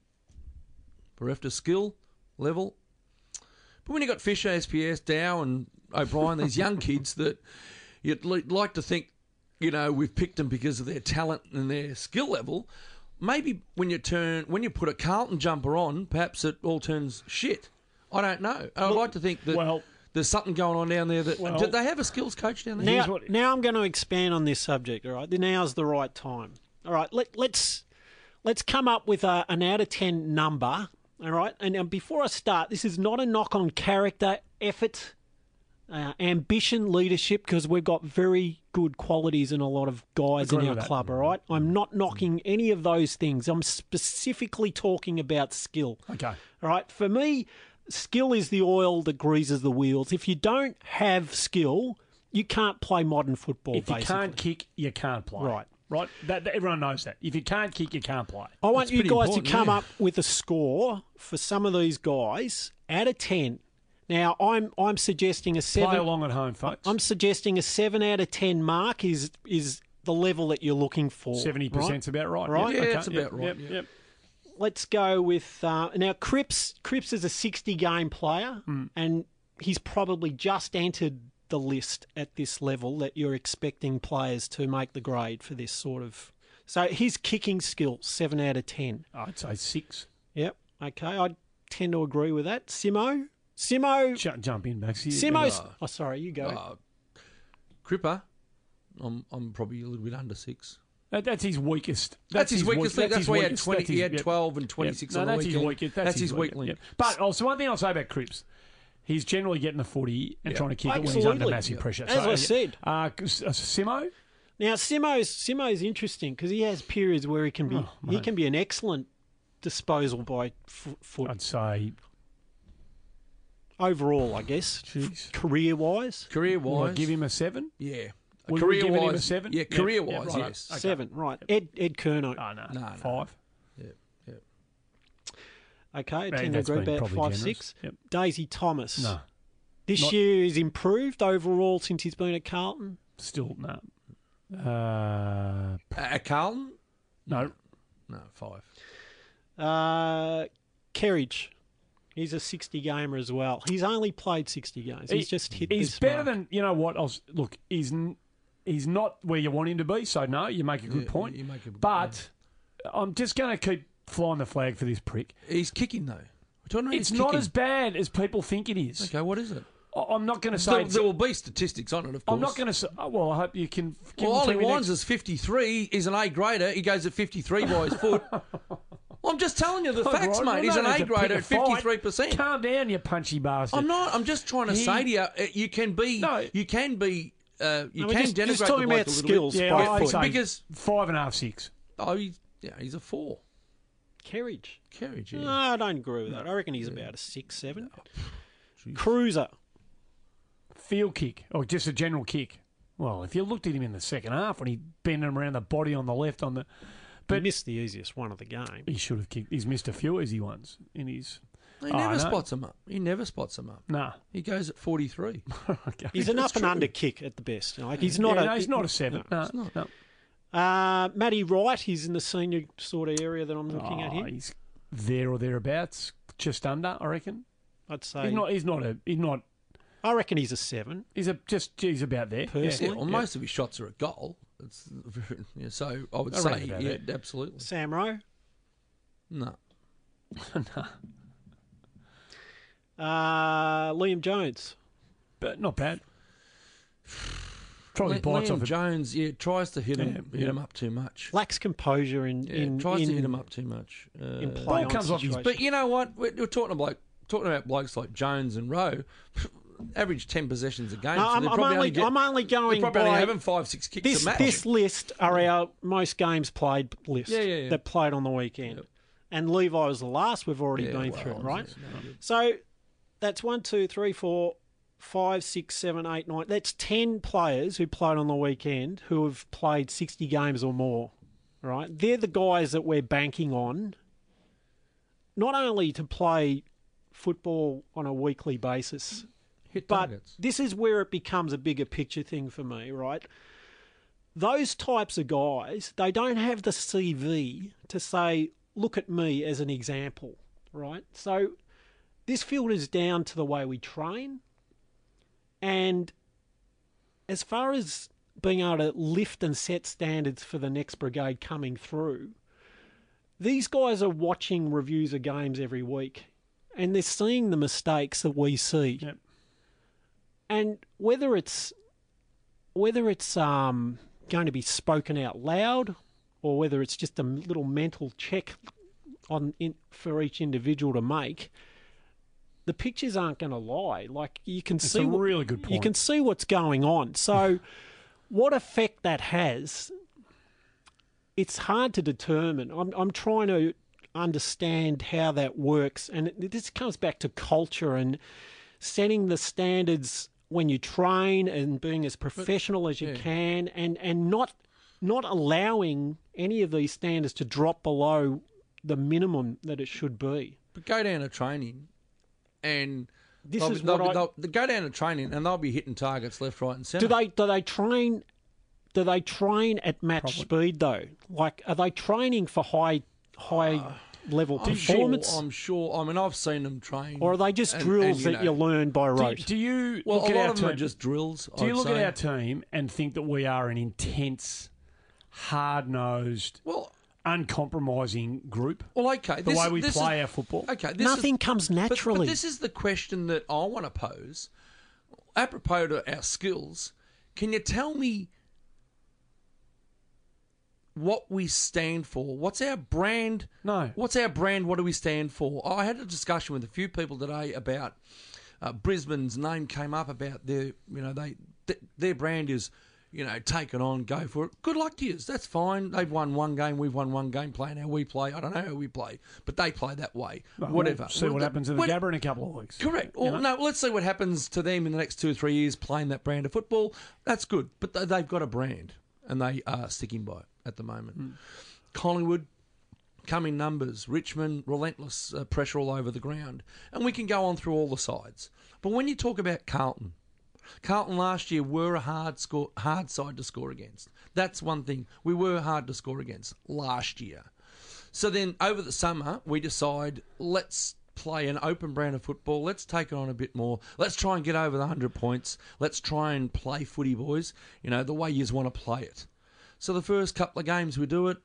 bereft of skill level. But when you got Fisher, SPS, Dow, and O'Brien, these young kids that you'd like to think, you know, we've picked them because of their talent and their skill level. Maybe when you turn, when you put a Carlton jumper on, perhaps it all turns shit. I don't know. I'd like to think that well- there's something going on down there. That Well- did they have a skills coach down there? Now, what- now I'm going to expand on this subject. All right, now's the right time. All right, let, let's let's come up with a, an out of ten number. All right, and, and before I start, this is not a knock on character, effort, uh, ambition, leadership, because we've got very good qualities in a lot of guys in our club. All right, I'm not knocking any of those things. I'm specifically talking about skill. Okay. All right. For me, skill is the oil that greases the wheels. If you don't have skill, you can't play modern football. If you basically. can't kick, you can't play. Right. Right. That, that- everyone knows that. If you can't kick, you can't play. I want That's you guys to come yeah. up with a score for some of these guys out of ten. Now, I'm I'm suggesting a seven. Play seven. along at home, folks. I'm suggesting a seven out of ten mark is is the level that you're looking for. Seventy right? percent's about right. Right. Yep, Yeah, okay, it's yep, about right, Yep, yeah. yep. let's go with uh, now Cripps. Cripps is a 60 game player, Hmm. and he's probably just entered the list at this level that you're expecting players to make the grade for this sort of. So his kicking skill seven out of ten. I'd say six. Yep. Okay, I tend to agree with that. Simo, Simo, J- jump in, Maxi. Simo's. Oh, sorry, you go. Uh, Cripper, I'm I'm probably a little bit under six. That, that's his weakest. That's, his weakest link. That's, his why he had twenty. that's He his- had yep. twelve and Yep. twenty six No, on the that's his weakest. That's, his, weak weak link. Yep. But also one thing I'll say about Cripps, he's generally getting the footy and Yeah. trying to kick it when he's under massive Yeah. pressure. As I said. uh, S- uh, Simo, Now Simo's Simo's interesting because he has periods where he can be Oh, he can be an excellent disposal by f- foot I'd say, overall, I guess, jeez, career wise. Career will I wise, give him a seven? yeah. Would we career give him a wise, seven? Yeah, career yep, wise, right. yes. Okay. Seven, right? Ed Ed Curnow. Oh no, No, no. five. Yeah, yeah. Okay, I Yeah, tend to that's agree been about probably five generous. six. Yep. Daisy Thomas. No, This Not- year is improved overall since he's been at Carlton. still no. Uh, At Carlton, no, no five. Uh, Kerridge. He's a 60 gamer as well. He's only played 60 games. He's He- just hit He's this better mark. than you know what. I was, look, he's he's not where you want him to be. So no, you make a good Yeah, point. you make a good but I'm just going to keep flying the flag for this prick. He's kicking though. We're talking about It's not kicking. as bad as people think it is. Okay, what is it? I- I'm not going to say. There, there will be statistics on it, of course. I'm not going to say. Oh, well, I hope you can. Give Well, them to Ollie me Wines next- is 53. He's an A grader. He goes at 53 by his foot. I'm just telling you the Oh, facts, right, mate. He's an A grader at 53%. Calm down, you punchy bastard. I'm not. I'm just trying to He- say to you, uh, you can be. No. You can be. Uh, you No, we're can just- denigrate just the talking bloke about skills. Bit. yeah, by I'd foot. say because five and a half, six. oh, he's, yeah, he's a four. Kerridge. Carriage. Yeah. No, I don't agree with that. I reckon he's about a six, seven. Kreuzer. Field kick or just a general kick. Well, if you looked at him in the second half when he bent him around the body on the left on the, But But- missed the easiest one of the game. he should have kicked. He's missed a few easy ones in his. He Oh, never no. spots him up. He never spots him up. Nah. He goes at 43. okay. He's an up and under kick at the best. Like he's not Yeah, a no, he's not a seven. No, it's not. no. Uh, Matty Wright, he's in the senior sort of area that I'm looking at Oh, him. He's there or thereabouts, just under. I reckon. I'd say. He's not. He's not a. He's not. I reckon he's a seven. He's a just. He's about there. Personally? Yeah, Yeah. well, most of his shots are a goal. It's, yeah, so I would I say, yeah, that. absolutely. Sam Rowe. No. Uh, Liam Jones. but not bad. Probably Li- bites Liam off a- Jones, yeah, tries to hit him, Yeah, hit him up too much. Lacks composure in Yeah, in tries in, to hit him up too much. Uh, in play Ball on comes off his- But you know what? We're, we're talking about talking about blokes like Jones and Rowe. Average ten possessions a game. No, so I'm, they're I'm probably only, get- I'm only going probably only by having five, six kicks this a match. this list are our most games played list Yeah, yeah, yeah. that played on the weekend. Yep. And Levi was the last we've already Yeah, been well, through, right? it's no. So that's one, two, three, four, five, six, seven, eight, nine. That's ten players who played on the weekend who have played sixty games or more. Right? They're the guys that we're banking on, not only to play football on a weekly basis, Hit but targets. this is where it becomes a bigger picture thing for me, right? Those types of guys, they don't have the CV to say, look at me as an example, right? So this filters down to the way we train. And as far as being able to lift and set standards for the next brigade coming through, these guys are watching reviews of games every week and they're seeing the mistakes that we see Yep. and whether it's whether it's um, going to be spoken out loud or whether it's just a little mental check on in, for each individual to make, the pictures aren't going to lie. Like you can It's see, a really good point. you can see what's going on. So, what effect that has, it's hard to determine. I'm I'm trying to understand how that works, and it, this comes back to culture and setting the standards when you train and being as professional as you yeah. can, and and not not allowing any of these standards to drop below the minimum that it should be. But go down to training, and This they'll, is they'll, what be- I- they'll, they go down to training, and they'll be hitting targets left, right, and centre. Do they do they train? Do they train at match speed though? Like, are they training for high high uh, level I'm sure. performance, I'm sure. I mean, I've seen them train. or are they just and- drills and, that you learn by rote? do you Well, look a at lot our of them are just drills. Do you I'd look say. at our team and think that we are an intense, hard nosed, Well, uncompromising group? well, okay. The this way we this play is, our football? Okay, this Nothing is, comes but- naturally. But, this is the question that I want to pose. Apropos to our skills, can you tell me what we stand for? What's our brand? No. What's our brand? What do we stand for? I had a discussion with a few people today about uh, Brisbane's name came up about their, you know, they th- their brand is, you know, take it on, go for it. Good luck to you. That's fine. They've won one game. We've won one game. Playing how we play. I don't know how we play, but they play that way. Well, Whatever. we'll see what happens in the Gabba in a couple of weeks. Correct. You know? no, let's see what happens to them in the next two or three years playing that brand of football. That's good. But they- they've got a brand and they are sticking by it at the moment. Hmm. Collingwood, come in numbers. Richmond, relentless uh, pressure all over the ground. And we can go on through all the sides. But when you talk about Carlton, Carlton last year were a hard score, hard side to score against. That's one thing. We were hard to score against last year. So then over the summer, we decide let's play an open brand of football. Let's take it on a bit more. Let's try and get over the 100 points. Let's try and play footy, boys, you know, the way you want to play it. So the first couple of games we do it,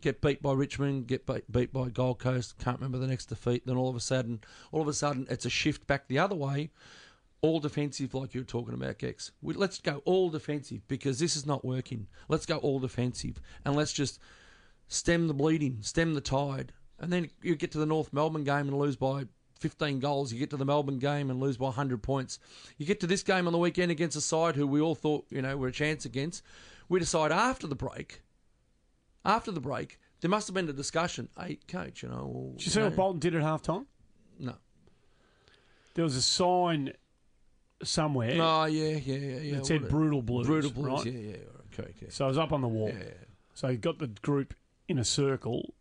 get beat by Richmond, get beat, beat by Gold Coast, can't remember the next defeat. Then all of a sudden, all of a sudden, it's a shift back the other way. All defensive, like you were talking about, Gex. We, let's go all defensive because this is not working. Let's go all defensive and let's just stem the bleeding, stem the tide. And then you get to the North Melbourne game and lose by 15 goals. You get to the Melbourne game and lose by 100 points. You get to this game on the weekend against a side who we all thought, you know, were a chance against. We decide after the break, after the break, there must have been a discussion. Hey, coach, you know. Did you see know, what Bolton did at half time? No. There was a sign somewhere Oh, yeah, yeah, yeah. yeah. that said brutal blues. Brutal Blues, right? yeah, yeah. Correct, yeah. So I was up on the wall. Yeah. So he got the group in a circle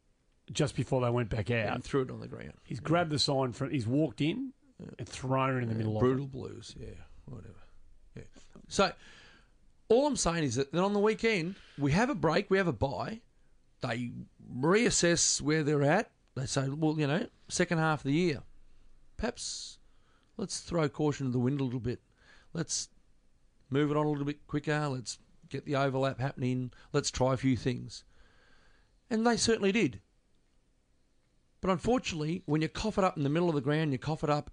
just before they went back out. And threw it on the ground. He's grabbed the sign from. He's walked in and thrown it in the middle of Brutal Blues, yeah, whatever. Yeah. So, all I'm saying is that then on the weekend we have a break, we have a bye. They reassess where they're at. They say, well, you know, second half of the year, perhaps let's throw caution to the wind a little bit. Let's move it on a little bit quicker. Let's get the overlap happening. Let's try a few things. And they certainly did. But unfortunately, when you cough it up in the middle of the ground, you cough it up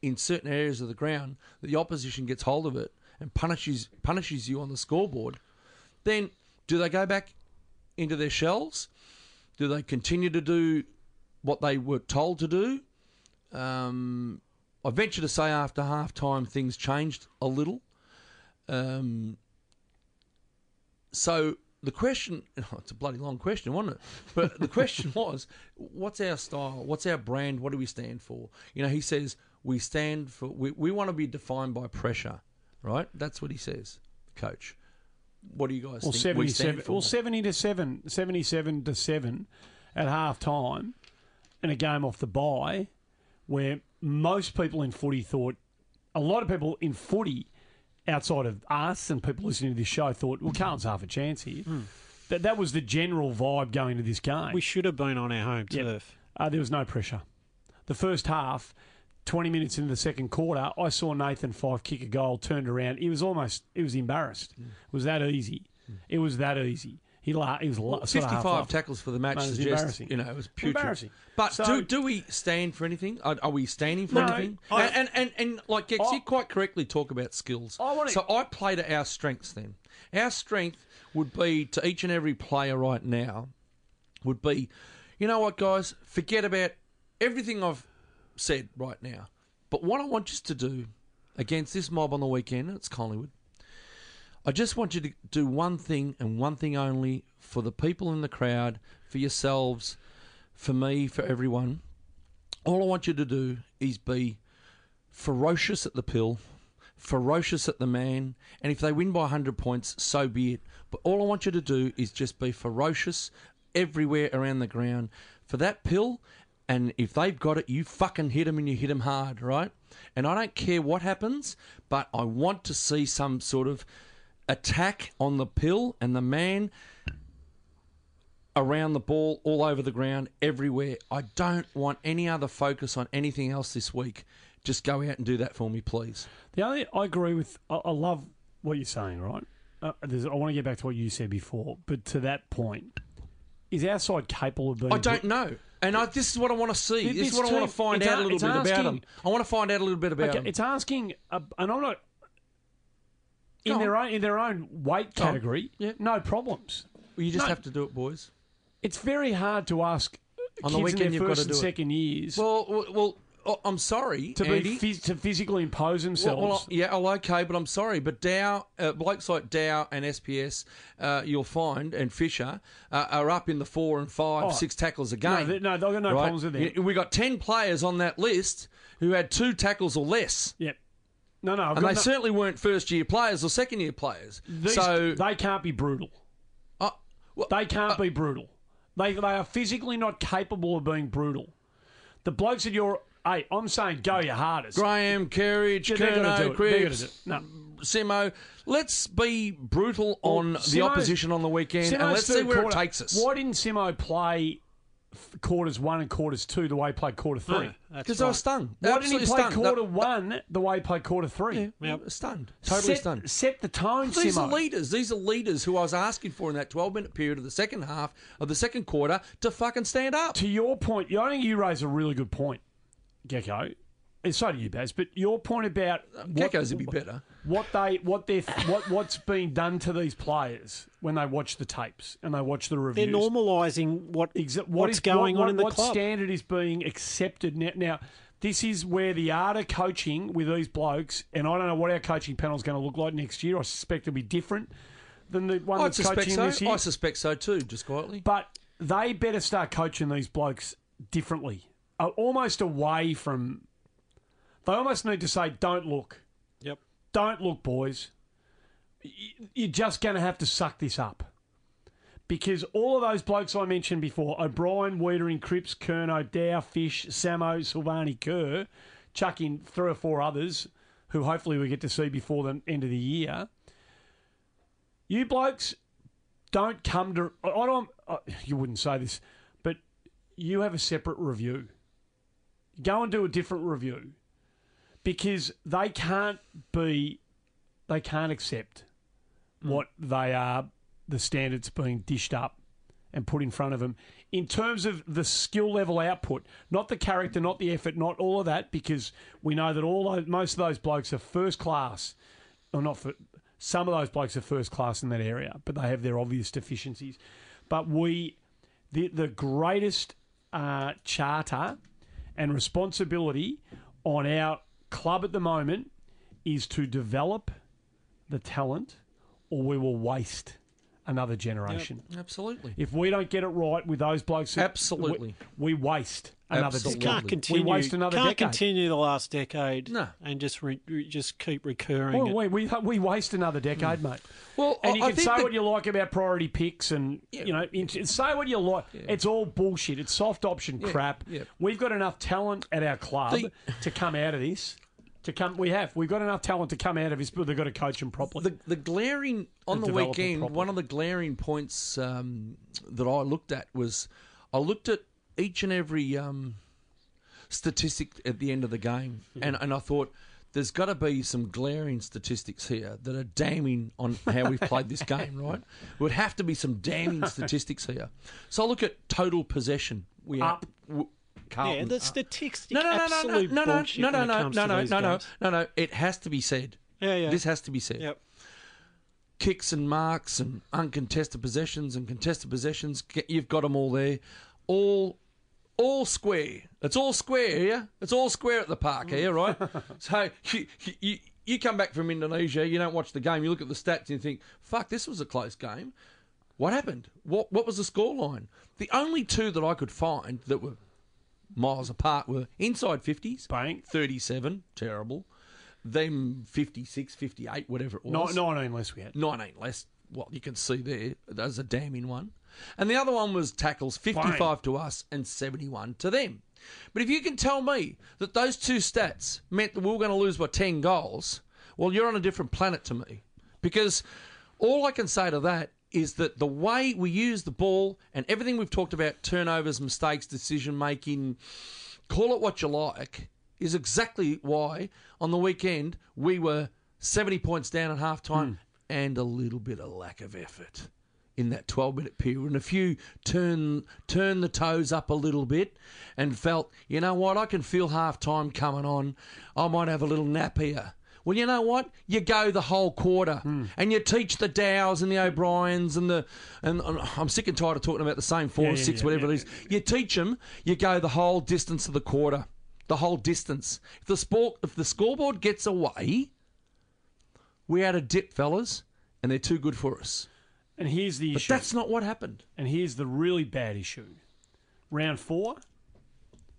in certain areas of the ground, the opposition gets hold of it and punishes punishes you on the scoreboard, then do they go back into their shells? Do they continue to do what they were told to do? Um, I venture to say after half time things changed a little. Um, so the question, oh, it's a bloody long question, wasn't it? But the question was, what's our style? What's our brand? What do we stand for? You know, he says we stand for, we, we want to be defined by pressure, right? That's what he says, coach. What do you guys Well, think we 77, stand for? well, 70 to 7, 77 to 7 at half time in a game off the bye where most people in footy thought, a lot of people in footy outside of us and people listening to this show thought, well, Carlton's half a chance here. That, that was the general vibe going to this game. We should have been on our home Yep. turf. Uh, there was no pressure. The first half, 20 minutes into the second quarter, I saw Nathan Fyfe kick a goal, turned around. He was almost, he was embarrassed. Mm. It was that easy. It was that easy. He, la- he was la- sort of half 55 laughed. tackles for the match Mate, it was suggests, embarrassing. you know, it was putrid. Embarrassing. But So- do do we stand for anything? Are, are we standing for No, anything? I- and, and, and and like Gex, I- you quite correctly talk about skills. I wanna- so I play to our strengths. Then our strength would be to each and every player right now would be, you know what, guys, forget about everything I've said right now. But what I want you to do against this mob on the weekend, it's Collingwood. I just want you to do one thing and one thing only for the people in the crowd, for yourselves, for me, for everyone. All I want you to do is be ferocious at the pill, ferocious at the man, and if they win by 100 points, so be it. But all I want you to do is just be ferocious everywhere around the ground for that pill. And if they've got it, you fucking hit them and you hit them hard, right? And I don't care what happens, but I want to see some sort of attack on the pill and the man around the ball, all over the ground, everywhere. I don't want any other focus on anything else this week. Just go out and do that for me, please. The only I agree with. I, I love what you're saying, right? Uh, there's, I want to get back to what you said before, but to that point, is our side capable of being? I don't know. And I, this is what I want to see. This This is what I want to find out a- a little bit about them. I want to find out a little bit about Okay, them. it's asking, uh, and I'm not in Go their own in their own weight Go category. Yeah. No problems. you just no. have to do it, boys. It's very hard to ask On the weekend, in you've their got first to and do it. second years Well, well, well oh, I'm sorry, to Andy. be phys- to physically impose themselves. Well, well, yeah, oh, okay, but I'm sorry, but Dow, uh, blokes like Dow and SPS, uh, you'll find, and Fisher uh, are up in the four and five, Oh, six tackles a no, game. they- no, they've got no right? problems with that. We got ten players on that list who had two tackles or less, Yep. No, no, I've and got they no, certainly weren't first year players or second year players. these- so they can't be brutal. uh, well, They can't be brutal. They they are physically not capable of being brutal. The blokes that you're, hey, I'm saying go your hardest. Graham, Kerridge, Yeah, they're gonna do Curnow, it. They're Cripps, it. No. Simo. Let's be brutal on the opposition on the weekend, and let's see where quarter- it takes us. Why didn't Simo play quarters one and quarters two the way he played quarter three? No, that's Because I was stunned. Why didn't Absolutely he play stunned. quarter That- one the way he played quarter three? Yeah, stunned. Totally set, stunned. Set the tone, These are Simo. leaders. These are leaders who I was asking for in that 12 minute period of the second half of the second quarter to fucking stand up. to your point, I think you raise a really good point, Gecko. And so do you, Baz. But your point about what, Geckos would be better. What they what they what what's being done to these players when they watch the tapes and they watch the reviews. They're normalising what Exa- what what's is- going what- on in the what club. standard is being accepted now? Now, this is where the art of coaching with these blokes, and I don't know what our coaching panel is going to look like next year. I suspect it'll be different than the one I that's suspect coaching so. this year. I suspect so too, just quietly. But they better start coaching these blokes differently, almost away from. They almost need to say, "Don't look, Yep. Don't look, boys. You're just going to have to suck this up." Because all of those blokes I mentioned before O'Brien, Weitering, Cripps, Curnow, Dow, Fish, Samo, Silvagni, Kerr, chuck in three or four others who hopefully we get to see before the end of the year. You blokes don't come to. I don't. You wouldn't say this, but you have a separate review. Go and do a different review because they can't be. They can't accept what they are. The standards being dished up and put in front of them in terms of the skill level output, not the character, not the effort, not all of that, because we know that all those, most of those blokes are first class or not for some of those blokes are first class in that area, but they have their obvious deficiencies. But we, the the greatest uh, charter and responsibility on our club at the moment is to develop the talent, or we will waste another generation. Absolutely. If we don't get it right with those blokes, that- Absolutely. we, we waste another Absolutely. decade. Can't continue. We waste another can't decade. continue the last decade. No. and just re, re- just keep recurring. Well, we, we, we waste another decade, mate. Hmm. Well, And I- you I can say that- what you like about priority picks, and you know, in- say what you like. It's all bullshit. It's soft option crap. yeah. We've got enough talent at our club The- to come out of this. To come, we have. We've got enough talent to come out of this, but they've got to coach them properly. the the glaring on the weekend. properly. One of the glaring points um, that I looked at was I looked at each and every um, statistic at the end of the game, and and I thought. There's got to be some glaring statistics here that are damning on how we've played this game, right? Would have to be some damning statistics here. So I look at total possession. We Up. W- yeah, the uh, statistics. No, no, no, no, no, no, no, no, no, no, no, no, no, no, no, no. It has to be said. Yeah, yeah. This has to be said Yep. kicks and marks and uncontested possessions and contested possessions. You've got them all there, all all square. It's all square here. It's all square at the park here, right? so you, you you come back from Indonesia, you don't watch the game, you look at the stats and you think, "Fuck, this was a close game." What happened? What what was the scoreline? The only two that I could find that were miles apart were inside 50s, Bank. 37, terrible. Them 56, 58, whatever it was. 19 less we had. 19 less. Well, you can see there. There's a damning one. And the other one was tackles 55 to us and 71 to them. But if you can tell me that those two stats meant that we were going to lose by 10 goals, well, you're on a different planet to me. Because all I can say to that is that the way we use the ball and everything we've talked about turnovers, mistakes, decision making, call it what you like, is exactly why on the weekend we were 70 points down at half time hmm. and a little bit of lack of effort in that 12 minute period and a few turn turn the toes up a little bit and felt you know what? I can feel half time coming on. I might have a little nap here well you know what you go the whole quarter hmm. and you teach the Dows and the O'Briens and the and, I'm sick and tired of talking about the same four Yeah, or six yeah, whatever yeah, it is you teach them you go the whole distance of the quarter the whole distance if the sport if the scoreboard gets away we're out of dip fellas and they're too good for us And here's the but issue. that's not what happened. And here's the really bad issue. Round four,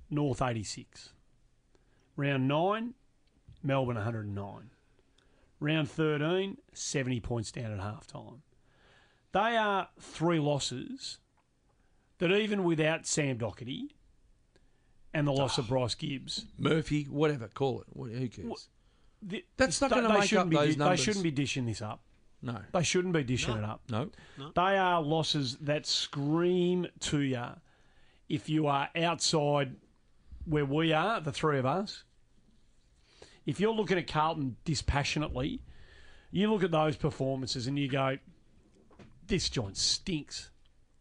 North 86. Round nine, Melbourne 109. Round 13, 70 points down at half time. They are three losses that even without Sam Doherty and the loss of ah. Bryce Gibbs, Murphy, whatever, call it. What- Who cares? th- That's not they- gonna make shouldn't up be those di- numbers. They shouldn't be dishing this up. No, They shouldn't be dishing it up. no. They are losses that scream to you if you are outside where we are, the three of us. If you're looking at Carlton dispassionately, you look at those performances and you go, this joint stinks.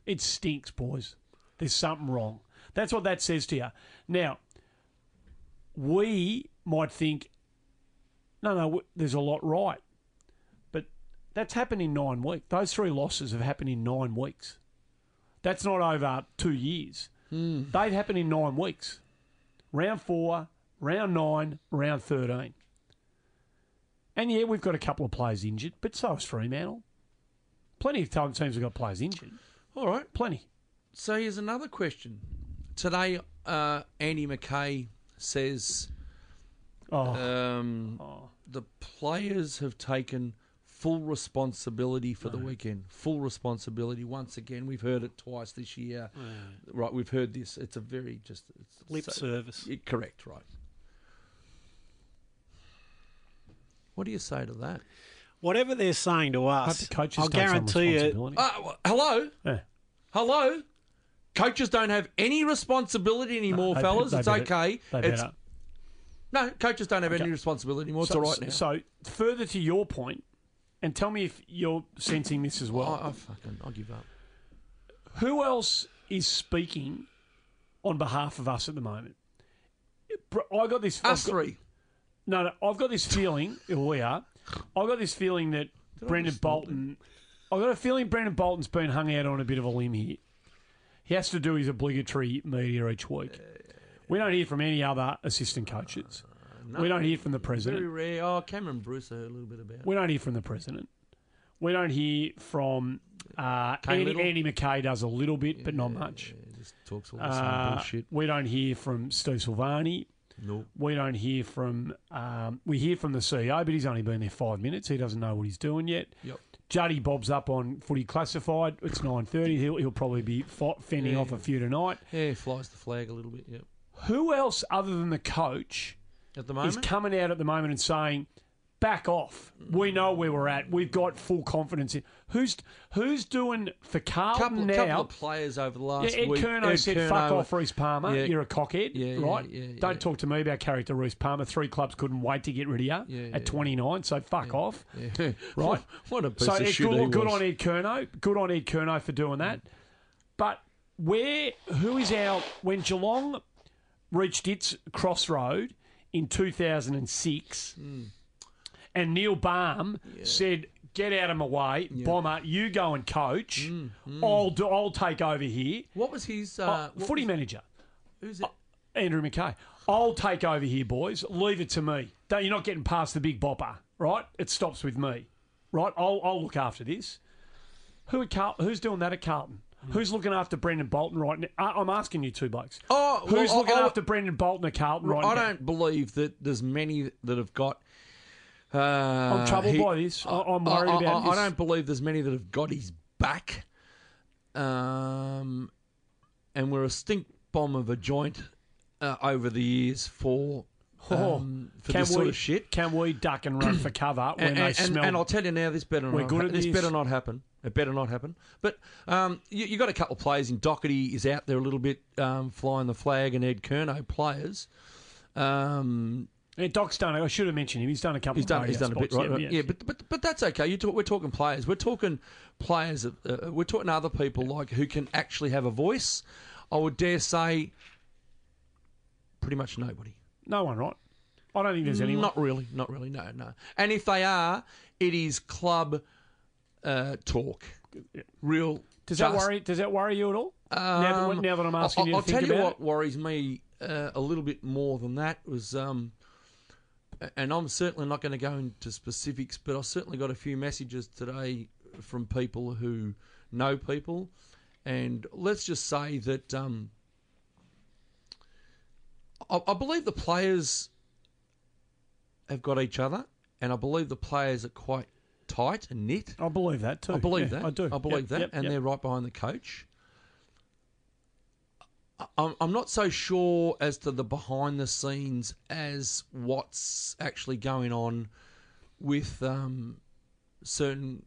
It stinks, boys. There's something wrong. That's what that says to you. Now, we might think, no, no, there's a lot right. But that's happened in nine weeks. Those three losses have happened in nine weeks. That's not over two years. Hmm. They've happened in nine weeks. Round four, round nine, round 13. And yeah, we've got a couple of players injured, but so has Fremantle. Plenty of time teams have got players injured. All right. Plenty. So here's another question. Today, uh, Andy McKay says Oh, um, the players have taken full responsibility for the weekend. Full responsibility. Once again, we've heard it twice this year. Right, we've heard this. It's a very just it's Lip so- service. Correct, right. What do you say to that? Whatever they're saying to us, the coaches I'll guarantee you. Uh, w- hello? Yeah. Hello? Coaches don't have any responsibility anymore, They- fellas. they it's better- okay. They It's, better. no, coaches don't have any responsibility anymore. It's So, all right now. so further to your point, and tell me if you're sensing this as well. I, I fucking, I'll give up. Who else is speaking on behalf of us at the moment? I got this. Us got- three. No, no, I've got this feeling. Here we are. I've got this feeling that Brendon just snort Bolton. I've got a feeling Brendon Bolton's been hung out on a bit of a limb here. He has to do his obligatory media each week. We don't hear from any other assistant coaches. we don't hear from the president. Very rare. Oh, Cameron Bruce, heard a little bit about. We don't hear from the president. We don't hear from uh, Andy, Andy McKay does a little bit, but not much. Yeah, just talks all the same Uh, bullshit. we don't hear from Steve Silvagni. Nope. We don't hear from. Um, we hear from the CEO, but he's only been there five minutes. He doesn't know what he's doing yet. Yep. Juddy Bob's up on footy classified. It's nine thirty. He'll he'll probably be fending Yeah. off a few tonight. Yeah, flies the flag a little bit. Yep. Who else other than the coach At the moment is coming out at the moment and saying, "Back off. We know where we're at. We've got full confidence in." Who's who's doing for Carlton couple, now? couple of players over the Yeah, last Ed week. Ed said, "Fuck off, Rhys Palmer. Yeah. You're a cockhead, Yeah, yeah, right? yeah, Don't yeah. talk to me about character, Rhys Palmer. Three clubs couldn't wait to get rid of you Yeah, at 29, so fuck off, Yeah. right? what a piece so of shit good, he good was. on Ed Curnow. Good on Ed Curnow for doing that. But where, who is our when Geelong reached its crossroad in 2006, Hmm. and Neil Balme said. Get out of my way, bomber. You go and coach. Hmm, I'll do, I'll take over here. What was his Uh, uh, footy was- manager, Who's it? Andrew McKay. I'll take over here, boys. Leave it to me. Don't, you're not getting past the big bopper, right? It stops with me, right? I'll, I'll look after this. Who at Carl, Who's doing that at Carlton? Who's looking after Brendon Bolton right now? I- I'm asking you two blokes. Oh, Who's well, looking I- after Brendon Bolton at Carlton right I now? I don't believe that there's many that have got. Uh, I'm troubled he- by this. I, I'm worried I, about I, this. I don't believe there's many that have got his back. Um, and we're a stink bomb of a joint uh, over the years for Oh, um, for can this we, sort of shit. Can we duck and run for cover when And, they and, smell? and I'll tell you now, this better We're not. good ha- at this this. better not happen. It better not happen. But um, you, you got a couple of players in Doherty is out there a little bit um, flying the flag, and Ed Curnow players. Um, Yeah, Doc's done it. I should have mentioned him. He's done a couple. He's done. of He's done a bit, right? spots. right. Yeah, but but but that's okay. You talk, we're talking players. We're talking players. Uh, we're talking other people like who can actually have a voice. I would dare say, pretty much nobody. no one, right? I don't think there's anyone. Not really. Not really. No, no. And if they are, it is club uh, talk. Real. Does that worry? Does that worry you at all? now, that, Um, now that I'm asking I'll, you to I'll think tell you about what worries me uh, a little bit more than that was, um, and I'm certainly not going to go into specifics, but I've certainly got a few messages today from people who know people, and let's just say that um, I, I believe the players have got each other, and I believe the players are quite tight and knit. I believe that too. I believe Yeah, that. I do. I believe Yep, that, yep, and yep. they're right behind the coach. I'm, not so sure as to the behind the scenes as what's actually going on with um, certain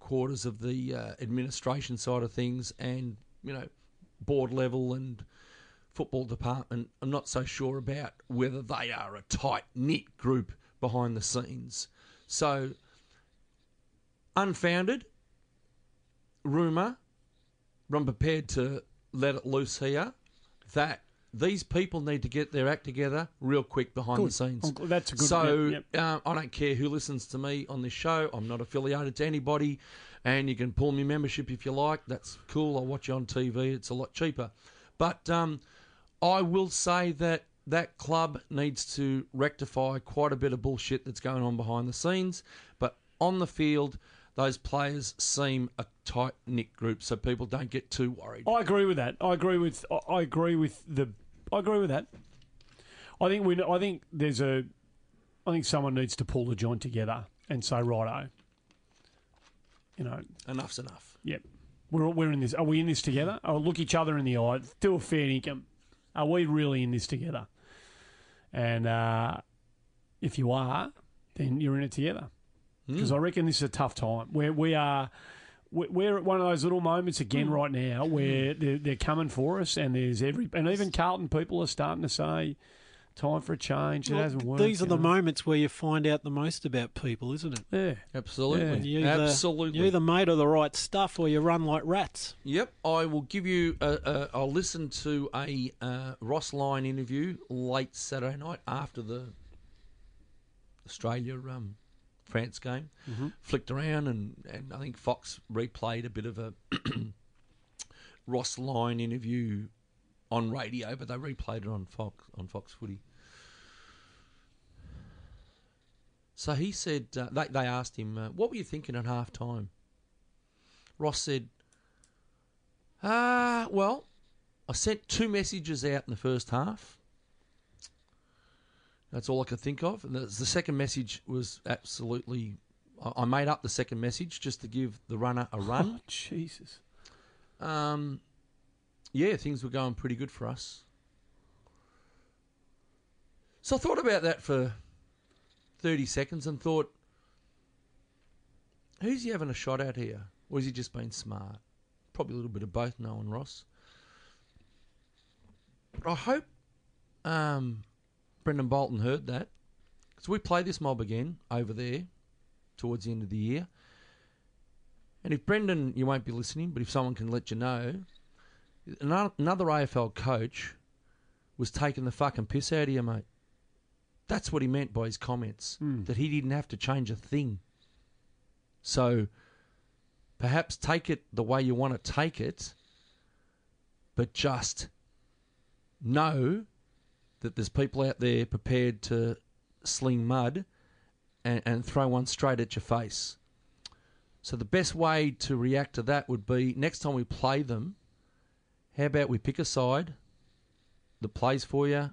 quarters of the uh, administration side of things, and you know, board level and football department. I'm not so sure about whether they are a tight knit group behind the scenes. So unfounded rumour, I'm prepared to let it loose here that these people need to get their act together real quick behind the scenes. I'm that's a good- So yep, uh, I don't care who listens to me on this show. I'm not affiliated to anybody, and you can pull me membership if you like. That's cool. I'll watch you on TV. It's a lot cheaper. But um, I will say that that club needs to rectify quite a bit of bullshit that's going on behind the scenes. But on the field, those players seem a tight knit group, so people don't get too worried. I agree with that. I agree with. I- agree with the. I agree with that. I think we. I think there's a. I think someone needs to pull the joint together and say, righto. You know, Enough's enough. Yep. We're, we're in this. Are we in this together? Oh, look each other in the eye. Do a fair income. Are we really in this together? And uh, if you are, then you're in it together. Because I reckon this is a tough time. Where we are, we- we're at one of those little moments again right now where they're, they're coming for us, and there's every and even Carlton people are starting to say, "Time for a change." It Well, hasn't worked. These are the know? moments where you find out the most about people, isn't it? Yeah. Absolutely. You either, Absolutely. You're either made of the right stuff or you run like rats. Yep, I will give you. A, a, I'll listen to a uh, Ross Lyon interview late Saturday night after the Australia um, France game. Flicked around, and, and I think Fox replayed a bit of a Ross Lyon interview on radio, but they replayed it on Fox on Fox Footy. So he said uh, they they asked him, uh, "What were you thinking at half time?" Ross said, "Ah, well, I sent two messages out in the first half. That's all I could think of. And the, the second message was absolutely. I, I made up the second message just to give the runner a run. Oh, Jesus. Um, yeah, things were going pretty good for us. So I thought about that for 30 seconds and thought, who's he having a shot at here? Or has he just been smart? Probably a little bit of both, Noah and Ross. But I hope um, Brendon Bolton heard that. Because we play this mob again over there towards the end of the year. And if Brendon, you won't be listening, but if someone can let you know, another AFL coach was taking the fucking piss out of you, mate. That's what he meant by his comments, hmm. that he didn't have to change a thing. So perhaps take it the way you want to take it, but just know that there's people out there prepared to sling mud and, and throw one straight at your face. So the best way to react to that would be next time we play them, how about we pick a side that plays for you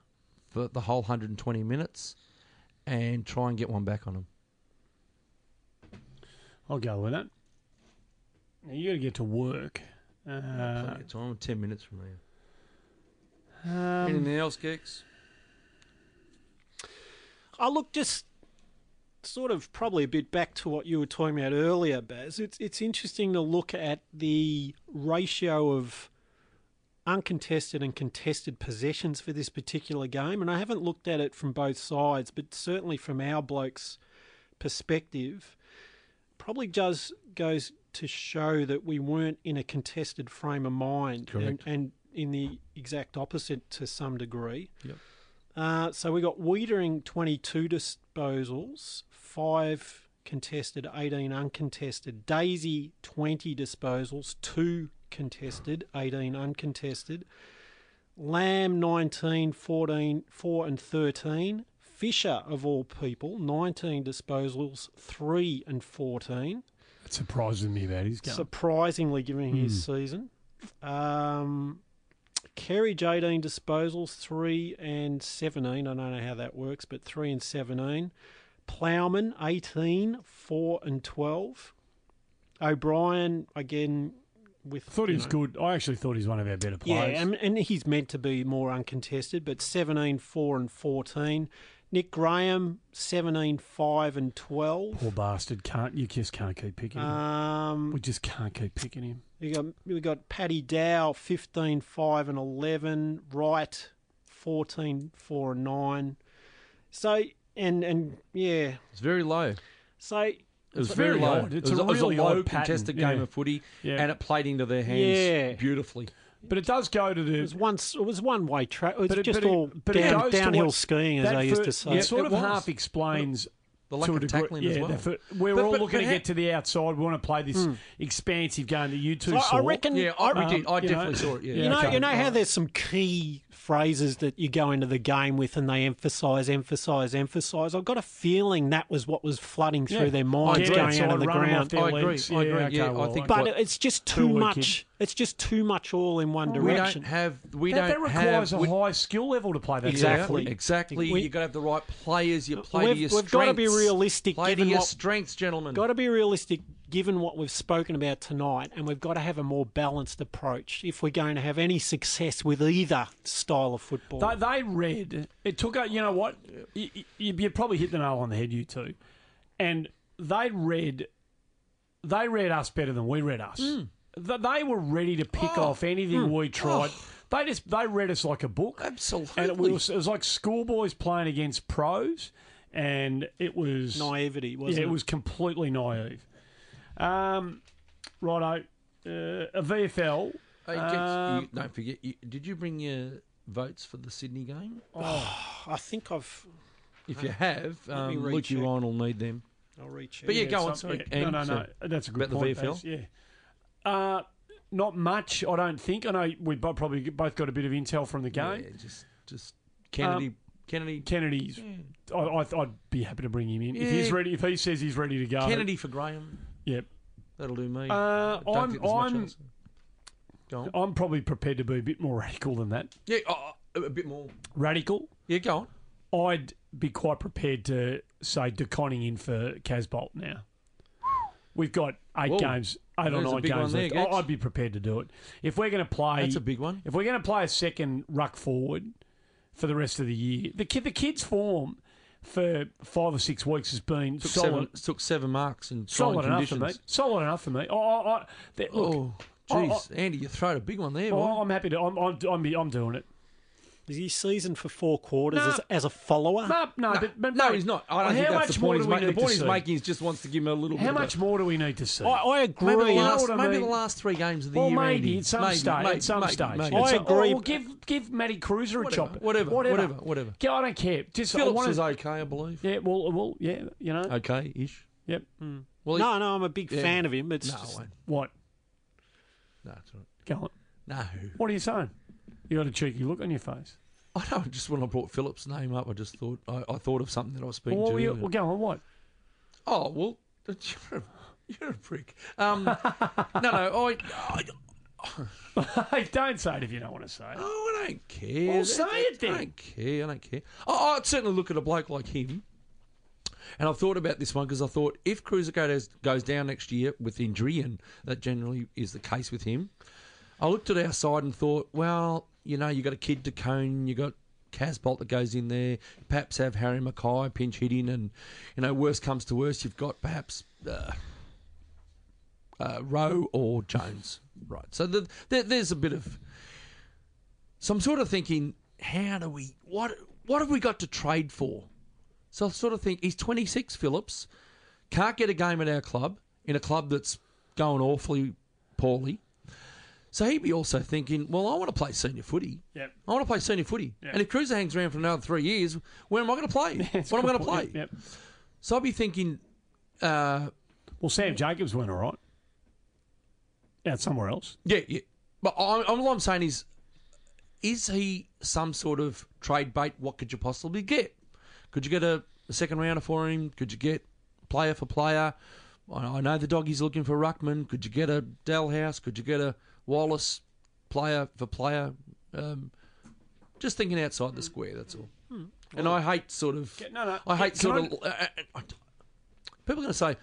for the whole 120 minutes and try and get one back on them. I'll go with it. Now, you got to get to work. Uh, Plenty of time, 10 minutes from now. um, Anything else, Geeks? I look just sort of probably a bit back to what you were talking about earlier, Baz. It's it's interesting to look at the ratio of uncontested and contested possessions for this particular game, and I haven't looked at it from both sides, but certainly from our blokes' perspective, probably just goes to show that we weren't in a contested frame of mind, and, and in the exact opposite to some degree. Yep. Uh, so we got Weitering 22 disposals, 5 contested, 18 uncontested. Daisy 20 disposals, 2 contested, 18 uncontested. Lamb 19, 14, 4 and 13. Fisher, of all people, 19 disposals, 3 and 14 that surprises me about his game. surprisingly given his season. Um, Kerridge 18 disposals, 3 and 17. I don't know how that works, but 3 and 17. Plowman 18, 4 and 12. O'Brien, again, with. I thought he was know, good. I actually thought he's one of our better Yeah, players. and, and he's meant to be more uncontested, but 17, 4 and 14. Nick Graham, 17, 5 and 12. Poor bastard. Can't you just can't keep picking him. Um, We just can't keep picking him. We got we got Paddy Dow 15 5 and 11, Wright 14 4 and 9. So and and yeah. It's very low. So It was It's very, very low. It's it was, a it was really low odd pattern, contested game yeah. of footy, Yeah. and it played into their hands Yeah. beautifully. But it does go to it the was one it was one way track. It was But it- just but it- all but it down, goes downhill what- skiing as that I used to say. It sort It of was. half explains The lack of degree. tackling yeah, as well. the fir- we're But- all but- looking but to get to the outside. We want to play this expansive game that you two So I- saw. I reckon yeah, I, Um, did. I you know- definitely saw it. Yeah. Yeah, You know, okay. you know how there's some key phrases that you go into the game with, and they emphasise, emphasise, emphasise. I've got a feeling that was what was flooding through Yeah. their minds Get going outside, out of the run 'em off ground. I agree, legs. I agree. okay, Yeah, I think- But What- it's just too much. wicked. It's just too much all in one we direction. We don't have. We that, don't that requires have. a we- high skill level to play that. Exactly. game. Exactly. We- you got to have the right players. You play We've- to your we've strengths. gotta be realistic Play to your what- strengths, gentlemen. got to be realistic given what we've spoken about tonight, and we've got to have a more balanced approach if we're going to have any success with either style of football. They, they read. It took a. You know what? You, you, you probably hit the nail on the head, you two. And they read. They read us better than we read us. Hmm. Th- They were ready to pick oh. off anything hmm. we oh. tried. They just they read us like a book. Absolutely. And it was, it was like schoolboys playing against pros, and it was Naivety, wasn't yeah, it? it was completely naive. Um, righto, uh, a VFL. Hey, Gex, Um, you, don't forget. You, did you bring your votes for the Sydney game? I think I've. If you have, me um, Luke recheck. Ryan will need them. I'll reach. But yeah, go on. So- yeah, no, no, no. sorry. That's a good About the. VFL? Baz, Yeah. Uh, not much, I don't think. I know we probably both got a bit of intel from the game. Yeah, just just Kennedy. Um, Kennedy. Kennedy's. I, I, I'd be happy to bring him in if he's ready. If he says he's ready to go. Kennedy for Graham. Yep. That'll do me. Uh, I'm. think there's much I'm. Go on. I'm probably prepared to be a bit more radical than that. Yeah, oh, oh, a bit more. Radical. Yeah, go on. I'd be quite prepared to say De Koning in for Casboult now. We've got eight Whoa. games, eight or There's a nine games there, left. Gates. I'd be prepared to do it. If we're going to play, That's a big one. if we're going to play a second ruck forward for the rest of the year, the kid, the kid's form for five or six weeks has been Took solid, seven, took seven marks and solid enough for me. Solid enough for me. I, I, look, Oh, jeez, Andy, you throw a big one there, oh, boy. I, I'm happy to. I'm, I'm, I'm, I'm doing it. Is he seasoned for four quarters Nah. as, as a follower? No, no, but, but no, mate, he's not. I don't how think that's much the more point he's do we making. The need to point he's see? making is just wants to give him a little bit more. How much of more do we need to see? I agree. maybe, the last, I maybe mean? the last three games of the well, year, maybe Andy. at some maybe, stage. maybe, at some maybe, stage. maybe. At I some- agree. Or give give Matty Kreuzer a Whatever, chop. whatever, whatever, whatever. Yeah, I don't care. Just I Phillips wanna, is okay, I believe. Yeah, well, well, yeah, you know. Okay, ish. Yep. Hmm. Well, he- no, no, I'm a big Yeah. fan of him. It's no, just, What? no, it's all right. Go on. no. What are you saying? You got a cheeky look on your face. I know. Just when I brought Philip's name up, I just thought I, I thought of something that I was speaking Well, to. you, well, go on. What? Oh well, you're a, you're a prick. Um, no, no, I, I, don't say it if you don't want to say it. oh, I don't care. Well, say it then. I don't care. I don't care. I, I'd certainly look at a bloke like him. And I've thought about this one because I thought if Cruiser goes, goes down next year with injury, and that generally is the case with him, I looked at our side and thought, well, you know, you got a kid to Cone, you got Casboult that goes in there, perhaps have Harry McKay pinch hitting, and you know, worst comes to worst, you've got perhaps uh, uh, Rowe or Jones, right? So the, there, there's a bit of. So I'm sort of thinking, how do we what what have we got to trade for? So I sort of think he's 26, Phillips, can't get a game at our club in a club that's going awfully poorly. So he'd be also thinking, well, I want to play senior footy. Yep. I want to play senior footy. And if Cruiser hangs around for another three years, where am I going to play? What am I going to play? Yep. So I'd be thinking, uh, Well, Sam Jacobs went all right. Out somewhere else. yeah, yeah. But I, I'm, all I'm saying is, is he some sort of trade bait? What could you possibly get? Could you get a, a second rounder for him? Could you get player for player? I, I know the doggy's looking for Ruckman. Could you get a Dahlhaus? Could you get a Wallis player for player? Um, just thinking outside the square. That's all. And I hate sort of. no, no. I hate Can sort I- of. Uh, uh, people are going to say,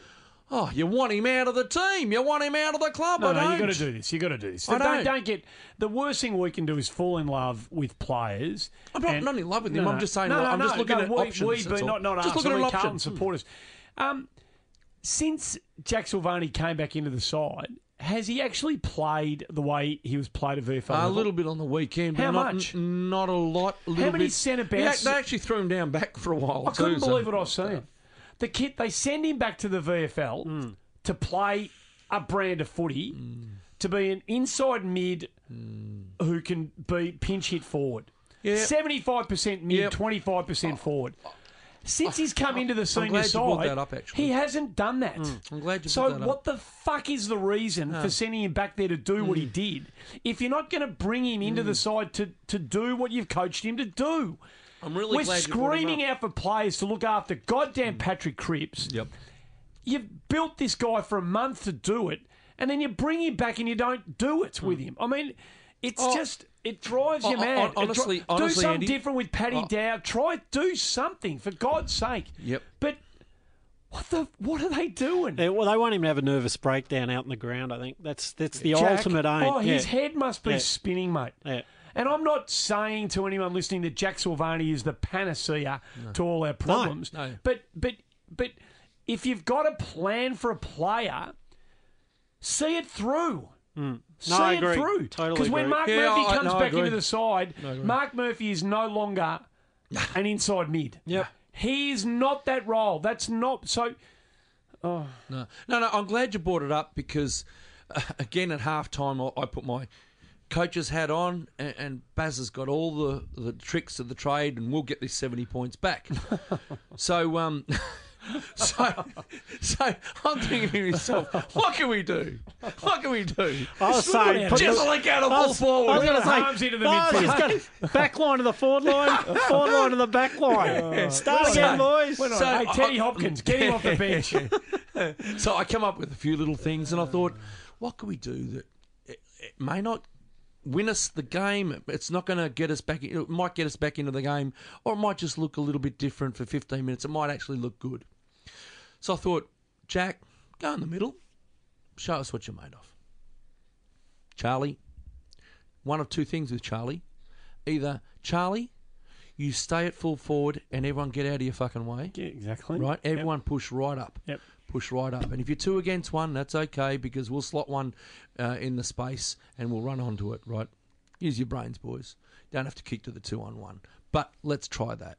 "Oh, you want him out of the team. You want him out of the club." No, I no, you don't. got to do this. You got to do this. I don't, don't. don't get the worst thing we can do is fall in love with players. I'm not- and- not in love with them. No, I'm just saying, No, I'm just no, looking no, at we, options, We, that's but all. not not Just us. looking at we an Carlton option. supporters. Um, since Jack Silvagni came back into the side, has he actually played the way he was played at VFL? a little bit on the weekend, but How not, much? n- not a lot. A little many bit. centre ac- They actually threw him down back for a while. I couldn't too, so- believe what I was seeing. The kid, they send him back to the VFL Hmm. to play a brand of footy, to be an inside mid who can be pinch hit forward. Hmm. Seventy-five percent mid, twenty-five percent forward. Since he's come oh, into the senior glad you side, that up, actually. he hasn't done that. Mm, I'm glad you So brought that up. what the fuck is the reason for ah. sending him back there to do what he mm. did? If you're not going to bring him into the mm. side to, to do what you've coached him to do, I'm really we're glad you brought him screaming up. out for players to look after goddamn Patrick Cripps. Yep. You've built this guy for a month to do it, and then you bring him back and you don't do it with him. I mean, it's. Oh. just it drives you Oh, oh, mad. Oh, it dri- honestly- do something Andy- different with Paddy Oh. Dow. Try do something for God's sake. Yep. But what the what are they doing? Yeah, well, they want him to have a nervous breakdown out in the ground. I think that's that's the Jack, ultimate aim. Oh, his yeah. head must be Yeah. spinning, mate. Yeah. And I'm not saying to anyone listening that Jack Silvagni is the panacea to all our problems. No. But but but if you've got a plan for a player, see it through. See No, I it through. Totally Because when. Mark Yeah, Murphy I- comes no, back into the side, agree. Mark Murphy is no longer an inside mid. Yep. He is not that role. That's not so. No, no, no. I'm glad you brought it up because, uh, again, at halftime, I, I put my coach's hat on, and, and Baz has got all the, the tricks of the trade, and we'll get this 70 points back. so, um, So, so I'm thinking to myself, what can we do? What can we do? I was saying, put Just the- like out of I full was, I forward. was going to Put say, arms into the no, I was midfield. just gonna- back line to the forward line, forward line to the back line. Start again, boys. So- hey, Teddy I- Hopkins, get him off the bench. So I come up with a few little things, and I thought, what can we do that it, it may not win us the game? It's not going to get us back. It might get us back into the game, or it might just look a little bit different for 15 minutes. It might actually look good. So I thought, Jack, go in the middle, show us what you're made of. Charlie, one of two things with Charlie. Either Charlie, you stay at full forward and everyone get out of your fucking way. Yeah, exactly. Right? Everyone push right up. Yep. Push right up. And if you're two against one, that's okay because we'll slot one uh, in the space and we'll run onto it, right? Use your brains, boys. Don't have to kick to the two on one. But let's try that.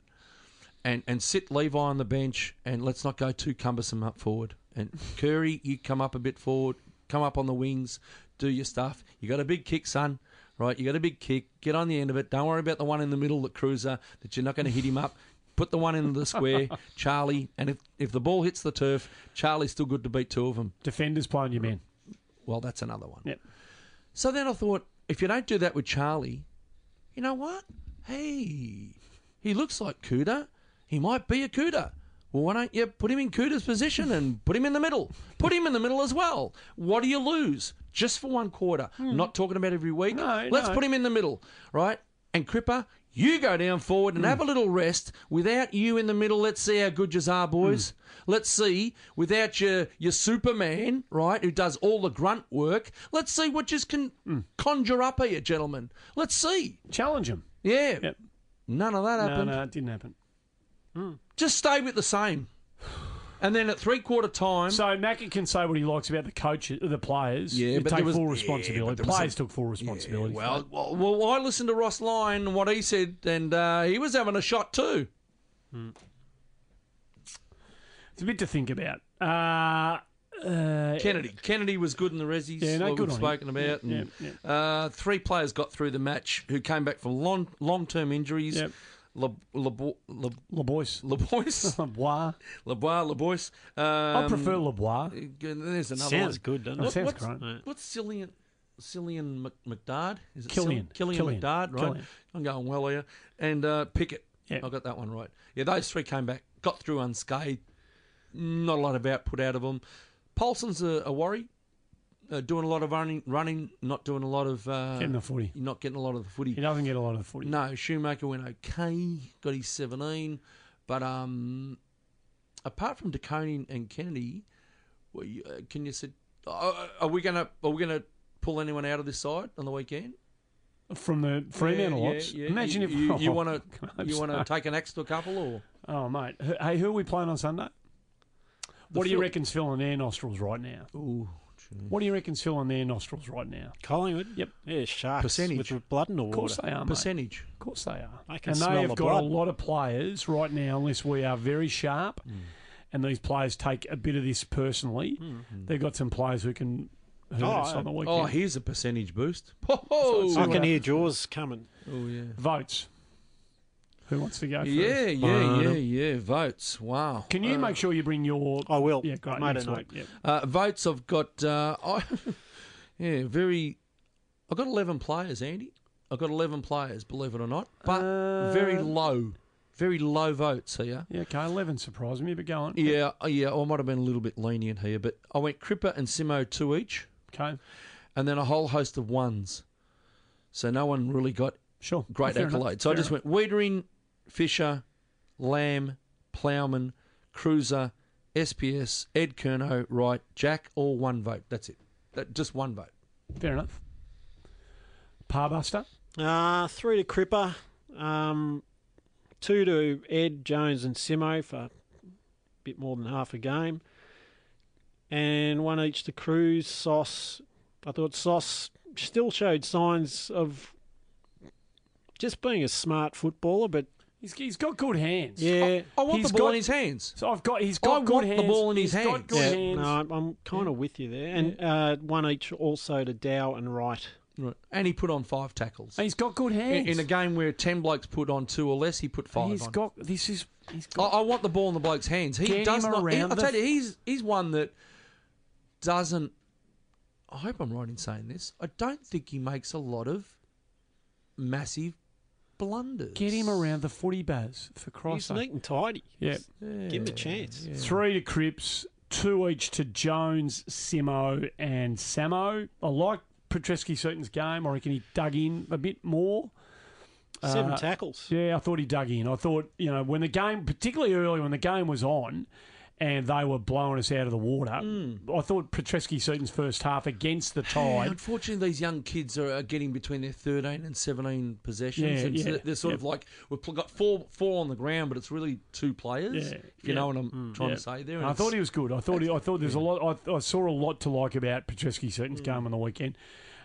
And and sit Levi on the bench and let's not go too cumbersome up forward. And Curry, you come up a bit forward, come up on the wings, do your stuff. You got a big kick, son. Right, you got a big kick. Get on the end of it. Don't worry about the one in the middle, the cruiser, that you're not going to hit him up. Put the one in the square, Charlie, and if, if the ball hits the turf, Charlie's still good to beat two of them. Defenders playing your men. Well, that's another one. Yep. So then I thought, if you don't do that with Charlie, you know what? Hey, he looks like Kouta. He might be a Kouta. Well, why don't you put him in Kouta's position and put him in the middle? Put him in the middle as well. What do you lose? Just for one quarter. Hmm. Not talking about every week. No, Let's no. put him in the middle, right? And Cripper, you go down forward and hmm. have a little rest. Without you in the middle, let's see how good you are, boys. Hmm. Let's see, without your your Superman, right, who does all the grunt work, let's see what you can conjure up here, gentlemen. Let's see. Challenge him. Yeah. Yep. None of that happened. No, no, it didn't happen. Just stay with the same. And then at three quarter time, So Mackie can say what he likes about the coach, the players. Yeah, but take was- full responsibility. was players some- took full responsibility. for well, well, well, I listened to Ross Lyon and what he said, and uh, he was having a shot too. it's a bit to think about. Uh, uh, Kennedy. Kennedy was good in the Resis. Yeah, no, good we've spoken him. about. Yeah, and, yeah, Uh, three players got through the match who came back from long long term injuries. Yep. Le, Le, Le, Lebois. Lebois, Lebois. Lebois, Lebois. Um, I prefer Lebois. There's another. Sounds one. good, doesn't That it? sounds what's, great. What's Cillian? Cillian Mc, McDard? Is it Killian. Cillian? Killian, Killian. McDard, right? Killian. I'm going well here. And uh, Pickett. Yeah. I got that one right. Yeah, those three came back, got through unscathed. Not a lot of output out of them. Paulson's a, a worry. Uh, doing a lot of running, running, not doing a lot of uh, Getting the footy. not getting a lot of the footy. He doesn't get a lot of the footy. No, Shoemaker went okay, got his 17. But um, apart from De Koning and Kennedy, uh, can you say, uh, are we gonna are we gonna pull anyone out of this side on the weekend? From the Fremantle Yeah, lots. yeah, yeah. Imagine you, if you, you oh, want to you want to take an axe to a couple or Oh mate, hey, who are we playing on Sunday? What do you reckon's filling their nostrils right now? Ooh, Mm. What do you reckon's filling their nostrils right now? Collingwood? Yep. Yeah, sharks. Percentage. With the blood in the Of course they are, mate. percentage. Of course they are. I can and smell they have the got a lot of players right now, unless we are very sharp, Mm. and these players take a bit of this personally. Mm. Mm. They've got some players who can hurt Oh, us on the weekend. Oh, here's a percentage boost. Oh, So I what can hear? Jaws coming. oh yeah. Votes. Who wants to go first? Yeah, yeah, yeah, yeah. Votes. Wow. Can you make sure you bring your? I will. Yeah, great. Made next week. Yeah. Uh, votes. I've got. Uh, I, yeah, very. I've got eleven players, Andy. I've got eleven players, believe it or not, but Uh, very low, very low votes here. Yeah, okay. Eleven surprised me, but go on. Yeah, uh, yeah. I might have been a little bit lenient here, but I went Cripper and Simo two each, Okay. and then a whole host of ones. So no one really got Sure. great Fair accolades. enough. So I just enough. went Weitering, Fisher, Lamb, Plowman, Cruiser, SPS, Ed Curnow, Wright, Jack, all one vote. That's it. That, just one vote. Fair enough. Parbuster. Uh, three to Cripper, um, two to Ed, Jones, and Simo for a bit more than half a game, and one each to Cruz, Sauce. I thought Sauce still showed signs of just being a smart footballer, but He's, he's got good hands. yeah, I want He's the ball got- in his hands. So I've got. he's got good want the hands. ball in his He's got hands. good yeah, hands. no, I'm, I'm kind of with you there, and uh, one each also to Dow and Wright. Right. And he put on five tackles. And he's got good hands. in a game where 10 blokes put on two or less, he put five he's on. got this is he's I, got I want the ball in the bloke's hands. He Get does him not. He, around I the tell you, he's he's one that doesn't. I hope I'm right in saying this. I don't think he makes a lot of massive blunders. get him around the footy baz for He's Christ's sake. neat and tidy. Yeah. Give him a chance. Three to Cripps, two each to Jones, Simo, and Samo. I like Petrevski Seton's game. I reckon he dug in a bit more. Seven Uh, tackles. Yeah, I thought he dug in. I thought, you know, when the game, particularly early when the game was on and they were blowing us out of the water, hmm. I thought Petrevski Seton's first half against the Yeah, tide. unfortunately, these young kids are, are getting between their 13 and 17 possessions. Yeah, and yeah, they're sort of like, we've got four four on the ground, but it's really two players, Yeah, if you know what I'm hmm. trying Yeah. to say there. And I thought he was good. I thought he, I thought there's a lot. I, I saw a lot to like about Petrevski Seton's hmm. game on the weekend.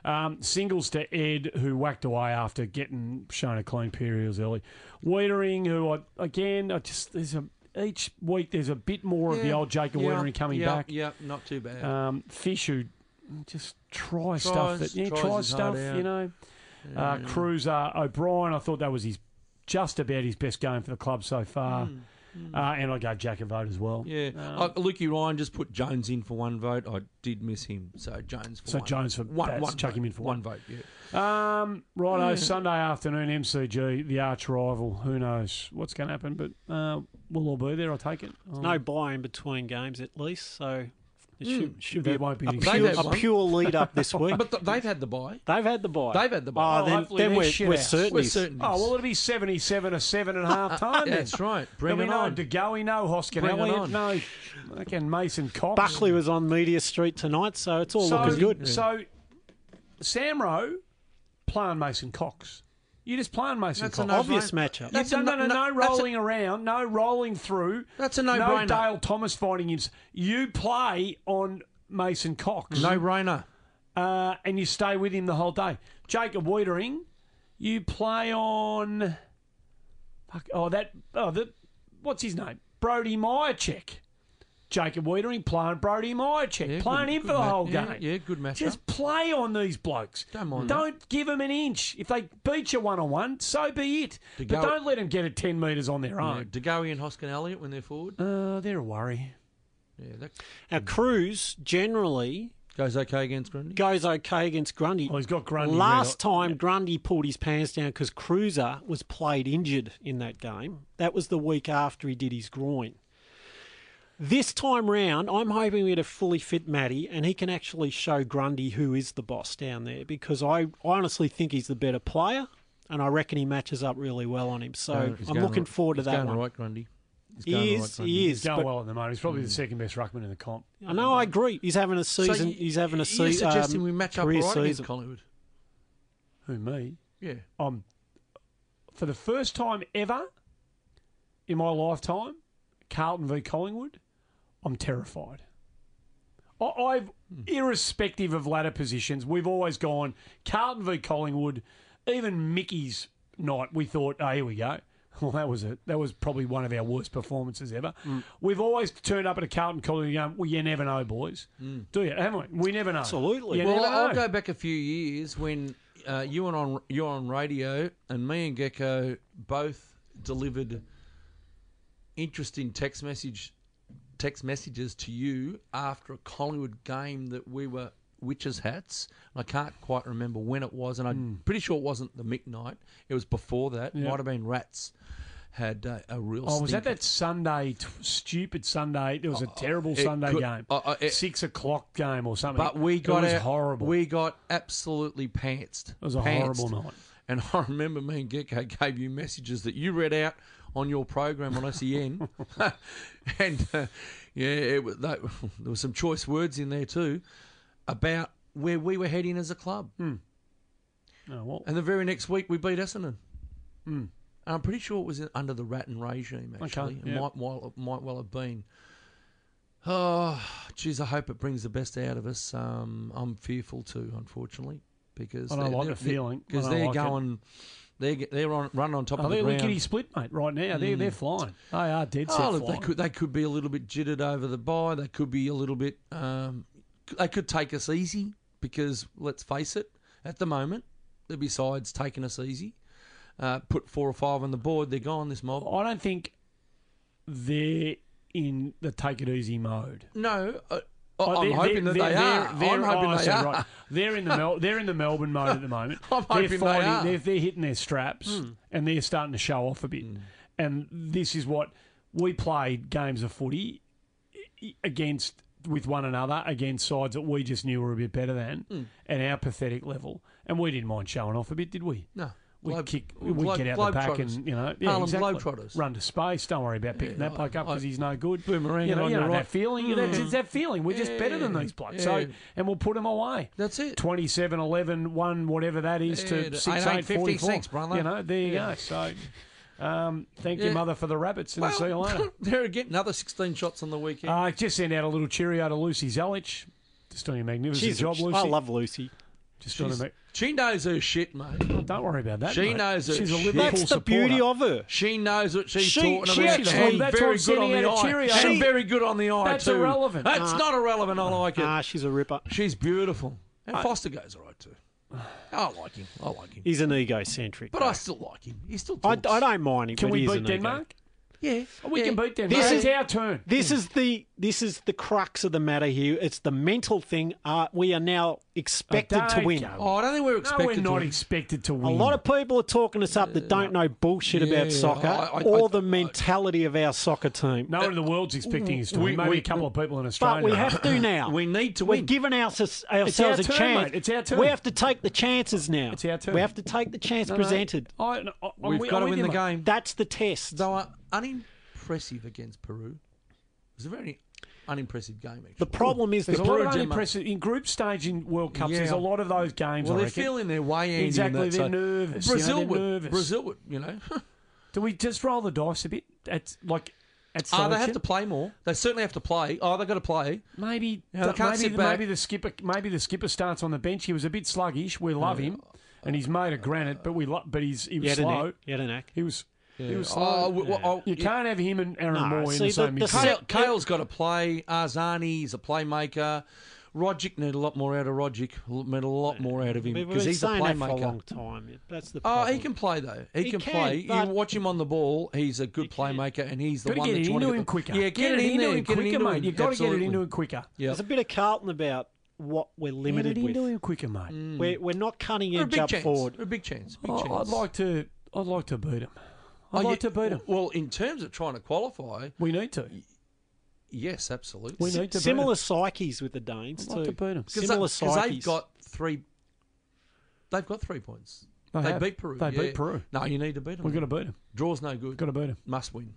Um, singles to Ed, who whacked away after getting shown a clean periods early. Weitering, who I, again, I just there's a each week there's a bit more of the old Jacob yeah, Weitering coming yeah, back. Yeah, not too bad. Um, Fish, who just try stuff that yeah, tries try stuff. You know, uh, Cruiser O'Brien. I thought that was his just about his best game for the club so far. Uh, and I gave Jack a vote as well. Yeah, uh, Lukey Ryan just put Jones in for one vote. I did miss him, so Jones for So one. Jones for- one, one chuck vote. him in for one one. vote. Yeah. Um, righto, Sunday afternoon, MCG, the arch rival. Who knows what's going to happen, but uh, we'll all be there, I take it. Oh, No buy in between games at least, so it hmm. should, should be there won't be a any pure, excuse. a pure lead up this week. But th- they've had the buy. They've had the buy. They've had the buy. Oh, Oh, then, hopefully then they're we're, shit we're house. certain. We're certain. Oh, well, it'll be 77 or 7 and a half time then. That's right. Bring There'll be it no on. DeGoey, no Bring it Hoskin-Elliott, on. no again Mason Cox. Buckley was on Media Street tonight, so it's all so, looking good. So, Sam Rowe playing Mason Cox. You just playing Mason That's a Cox. no- Obvious no- matchup. You've a done no, no, no- no, no, that's a- rolling around, no rolling through. That's a no-brainer. no-brainer. Dale Thomas fighting him. You play on Mason Cox. No brainer. uh, and you stay with him the whole day. Jacob Weitering, you play on. Fuck, oh, that. Oh, the, what's his name? Brody Mihocek. Jacob Weitering playing Brody Mihocek, Yeah, playing good- him for the ma- whole yeah, game. Yeah, good match. Just play on these blokes. Don't mind Don't give them an inch. If they beat you one on one, so be it. To but don't let them get it ten metres on their Yeah, own. DeGoey and Hoskin Elliott when they're forward. Uh, they're a worry. Yeah, that Now, Cruz generally goes okay against Grundy. goes okay against Grundy. Oh, he's got Grundy. Last red hot. time Grundy pulled his pants down because Cruiser was played injured in that game. That was the week after he did his groin. This time round, I'm hoping we get a fully fit Matty and he can actually show Grundy who is the boss down there because I honestly think he's the better player and I reckon he matches up really well on him. So he's I'm looking right- forward to he's that going one. right, Grundy. He's He going is, right, Grundy. he He's is. going well at the moment. He's probably the second best ruckman in the comp. I know, I agree. He's having a So season. you- he's having a You're season. suggesting um, we match up career right against season. Collingwood? Who me? Yeah. I'm for the first time ever in my lifetime, Carlton v Collingwood. I'm terrified. I, I've, hmm. irrespective of ladder positions, we've always gone Carlton v Collingwood. Even Mickey's night, we thought, oh, here we go. Well, that was it. That was probably one of our worst performances ever. Hmm. We've always turned up at a Carlton Collingwood going, well, you never know, boys. Hmm. Do you? Haven't we? We never know. Absolutely. You Well, never I'll go back a few years when uh, you were on you were on radio, and me and Gecko both delivered interesting text message text messages to you after a Collingwood game that we were witches hats. I can't quite remember when it was, and I'm pretty sure it wasn't the Mick night. It was before that. Yeah. Might have been Rats. Had uh, a real. Oh, was that that Sunday, t- stupid Sunday? It was a terrible it Sunday could- game. uh, uh, it- Six o'clock game or something. But we got it was out- horrible. We got absolutely pantsed. It was a horrible night. And I remember me and Gecko gave you messages that you read out on your program on SEN, and uh, yeah, it, there were some choice words in there too about where we were heading as a club. oh, well, And the very next week we beat Essendon. And I'm pretty sure it was in- under the Ratten regime. Actually, yeah. it might, might might well have been. Oh, geez, I hope it brings the best out of us. Um, I'm fearful too, unfortunately, because I don't they're- like the feeling. Because they're like it. They're they're on running on top oh, of the they're ground. lickety split, mate. Right now, they're they're flying. They are dead set Oh, look, flying. they could they could be a little bit jittered over the bye. They could be a little bit. Um, they could take us easy because let's face it, at the moment. Besides taking us easy, uh, put four or five on the board, they're gone. This mob. I don't think they're in the take it easy mode. No, uh, Oh, I'm they're- hoping that they are. they're- I'm hoping they are. right. They're in the Mel- they're in the Melbourne mode at the moment. I'm they're hoping they are. They're, they're hitting their straps hmm. and they're starting to show off a bit. Hmm. And this is what we played games of footy against with one another against sides that we just knew were a bit better than hmm. at our pathetic level, and we didn't mind showing off a bit, did we? No. We Globe- kick, Globe- we get out the back Globetrotters. and you know, yeah, Harlem exactly. Globetrotters. Run to space. Don't worry about picking Yeah, that bloke up because he's no good. Boomerang you know, on you know right. that feeling. That's, it's that feeling. We're just better than Yeah, these blokes. So, and we'll put them away. That's it. 27, 11, 1, whatever that is, Yeah, to to 6, 8, 8, 44. 56, brother. You know, there you Yeah. go. So, um, thank Yeah. you, mother, for the rabbits, and see you later. there again, another 16 shots on the weekend. Uh, just send out a little cheerio to Lucy Zelić. Just doing a magnificent She's, job, Lucy. I love Lucy. Just doing a She's- mag- she knows her shit, mate. Don't worry about that. She mate. knows her She's a shit. Liverpool That's the beauty of her. She knows what she's She- talking she about. actually- and very good on the eye. cheerio. And very good on the eye That's too. irrelevant. That's Uh, not irrelevant. I like it. Ah, she's a ripper. she's beautiful. And Foster goes all right too. I like him. I like him. He's an egocentric. But though. I still like him. He still I, talks. I don't mind him. Can but we he beat an ego. Denmark? Yeah. We yeah. can beat Denmark. This it's is- our turn. This is the this is the crux of the matter here. It's the mental thing. Uh, we are now expected to win. go. Oh, I don't think we're expected. No, expected we're not to. expected to win. A lot of people are talking us up that don't know bullshit Yeah, about soccer I- I- or I- the mentality of our soccer team. no one in the world's expecting us to win. Maybe we- a couple of people in Australia. but we have to now. we need to We're win. giving our, ourselves our a turn, chance. mate. It's our turn. We have to take the chances now. It's our turn. We have to take the chance No, no. presented. I, no, I- I'm We've with- got to win the game. That's the test. They were unimpressive against Peru. It was a very unimpressive game, actually. The problem is There's the a lot of unimpressive in group stage in World Cups. Yeah. There's a lot of those games. well, I they're reckon. feeling their way Andy, Exactly, that, they're so- nervous, you know, Brazil they're would. nervous. Brazil would. You know. Do we just roll the dice a bit? At like at Oh, they have to play more. They certainly have to play. Oh, they've got to play. Maybe Yeah, they can't maybe, sit back. maybe the skipper maybe the skipper starts on the bench. He was a bit sluggish. We love him, and he's made of granite, but we lo- but he's he was had, an slow. knack. you had a knack. He was he was Oh, slow. w- w- oh, you yeah. can't have him and Aaron No, Moore in see, the the- same the midfield. Kale, set- Kale's got to play. Arzani is a playmaker. Rogic need a lot more out of Rogic. Need a lot more out of him We've because been he's a saying that for a playmaker. long time. That's the Oh, problem. he can play though. He, He can, can, play. but- You watch him on the ball. He's a good playmaker, and he's the Got to one get that it you want into to him quicker. Yeah, get, it, in into there. him Get it quicker, into mate. him. You've got to get it Absolutely. into him quicker. Yeah. There's a bit of Carlton about what we're limited get it with. into him quicker, mate. Mm. We're, we're not cutting They're a edge big up chance. forward. They're a big chance. Big Oh, chance. I'd like to. I'd like to beat him. Oh, I'd yeah, like to beat him. Well, in terms of trying to qualify, We need to. yes, absolutely. We need to beat Similar psyches with the Danes I'd like too. to beat 'em. Because Similar they, 'cause they've got three. They've got three points. They They beat Peru. They yeah. beat Peru. No, you need to beat them. We're going to beat him. Draw's no good. Got to beat them. Must win.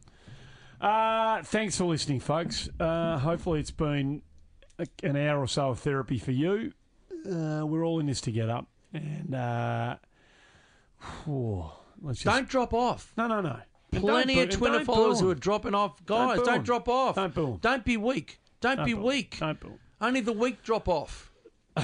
Uh, thanks for listening, folks. Uh, hopefully, it's been a, an hour or so of therapy for you. Uh, we're all in this together, and uh, whew, let's just Don't drop off. no, no, no. And Plenty don't of boo- Twitter followers boo who are dropping off. Guys, boo don't drop off. Don't boo 'em. Don't be weak. Don't, Don't be boo 'em. weak. Don't boo 'em. Only the weak drop off.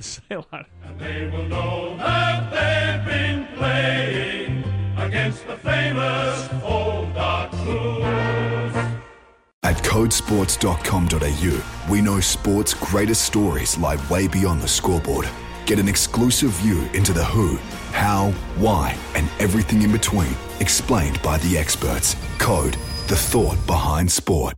See you later. They will know that they've been playing against the famous old dark blues. At codesports.com.au, we know sport's greatest stories lie way beyond the scoreboard. Get an exclusive view into the who, how, why, and everything in between, explained by the experts. Code, the thought behind sport.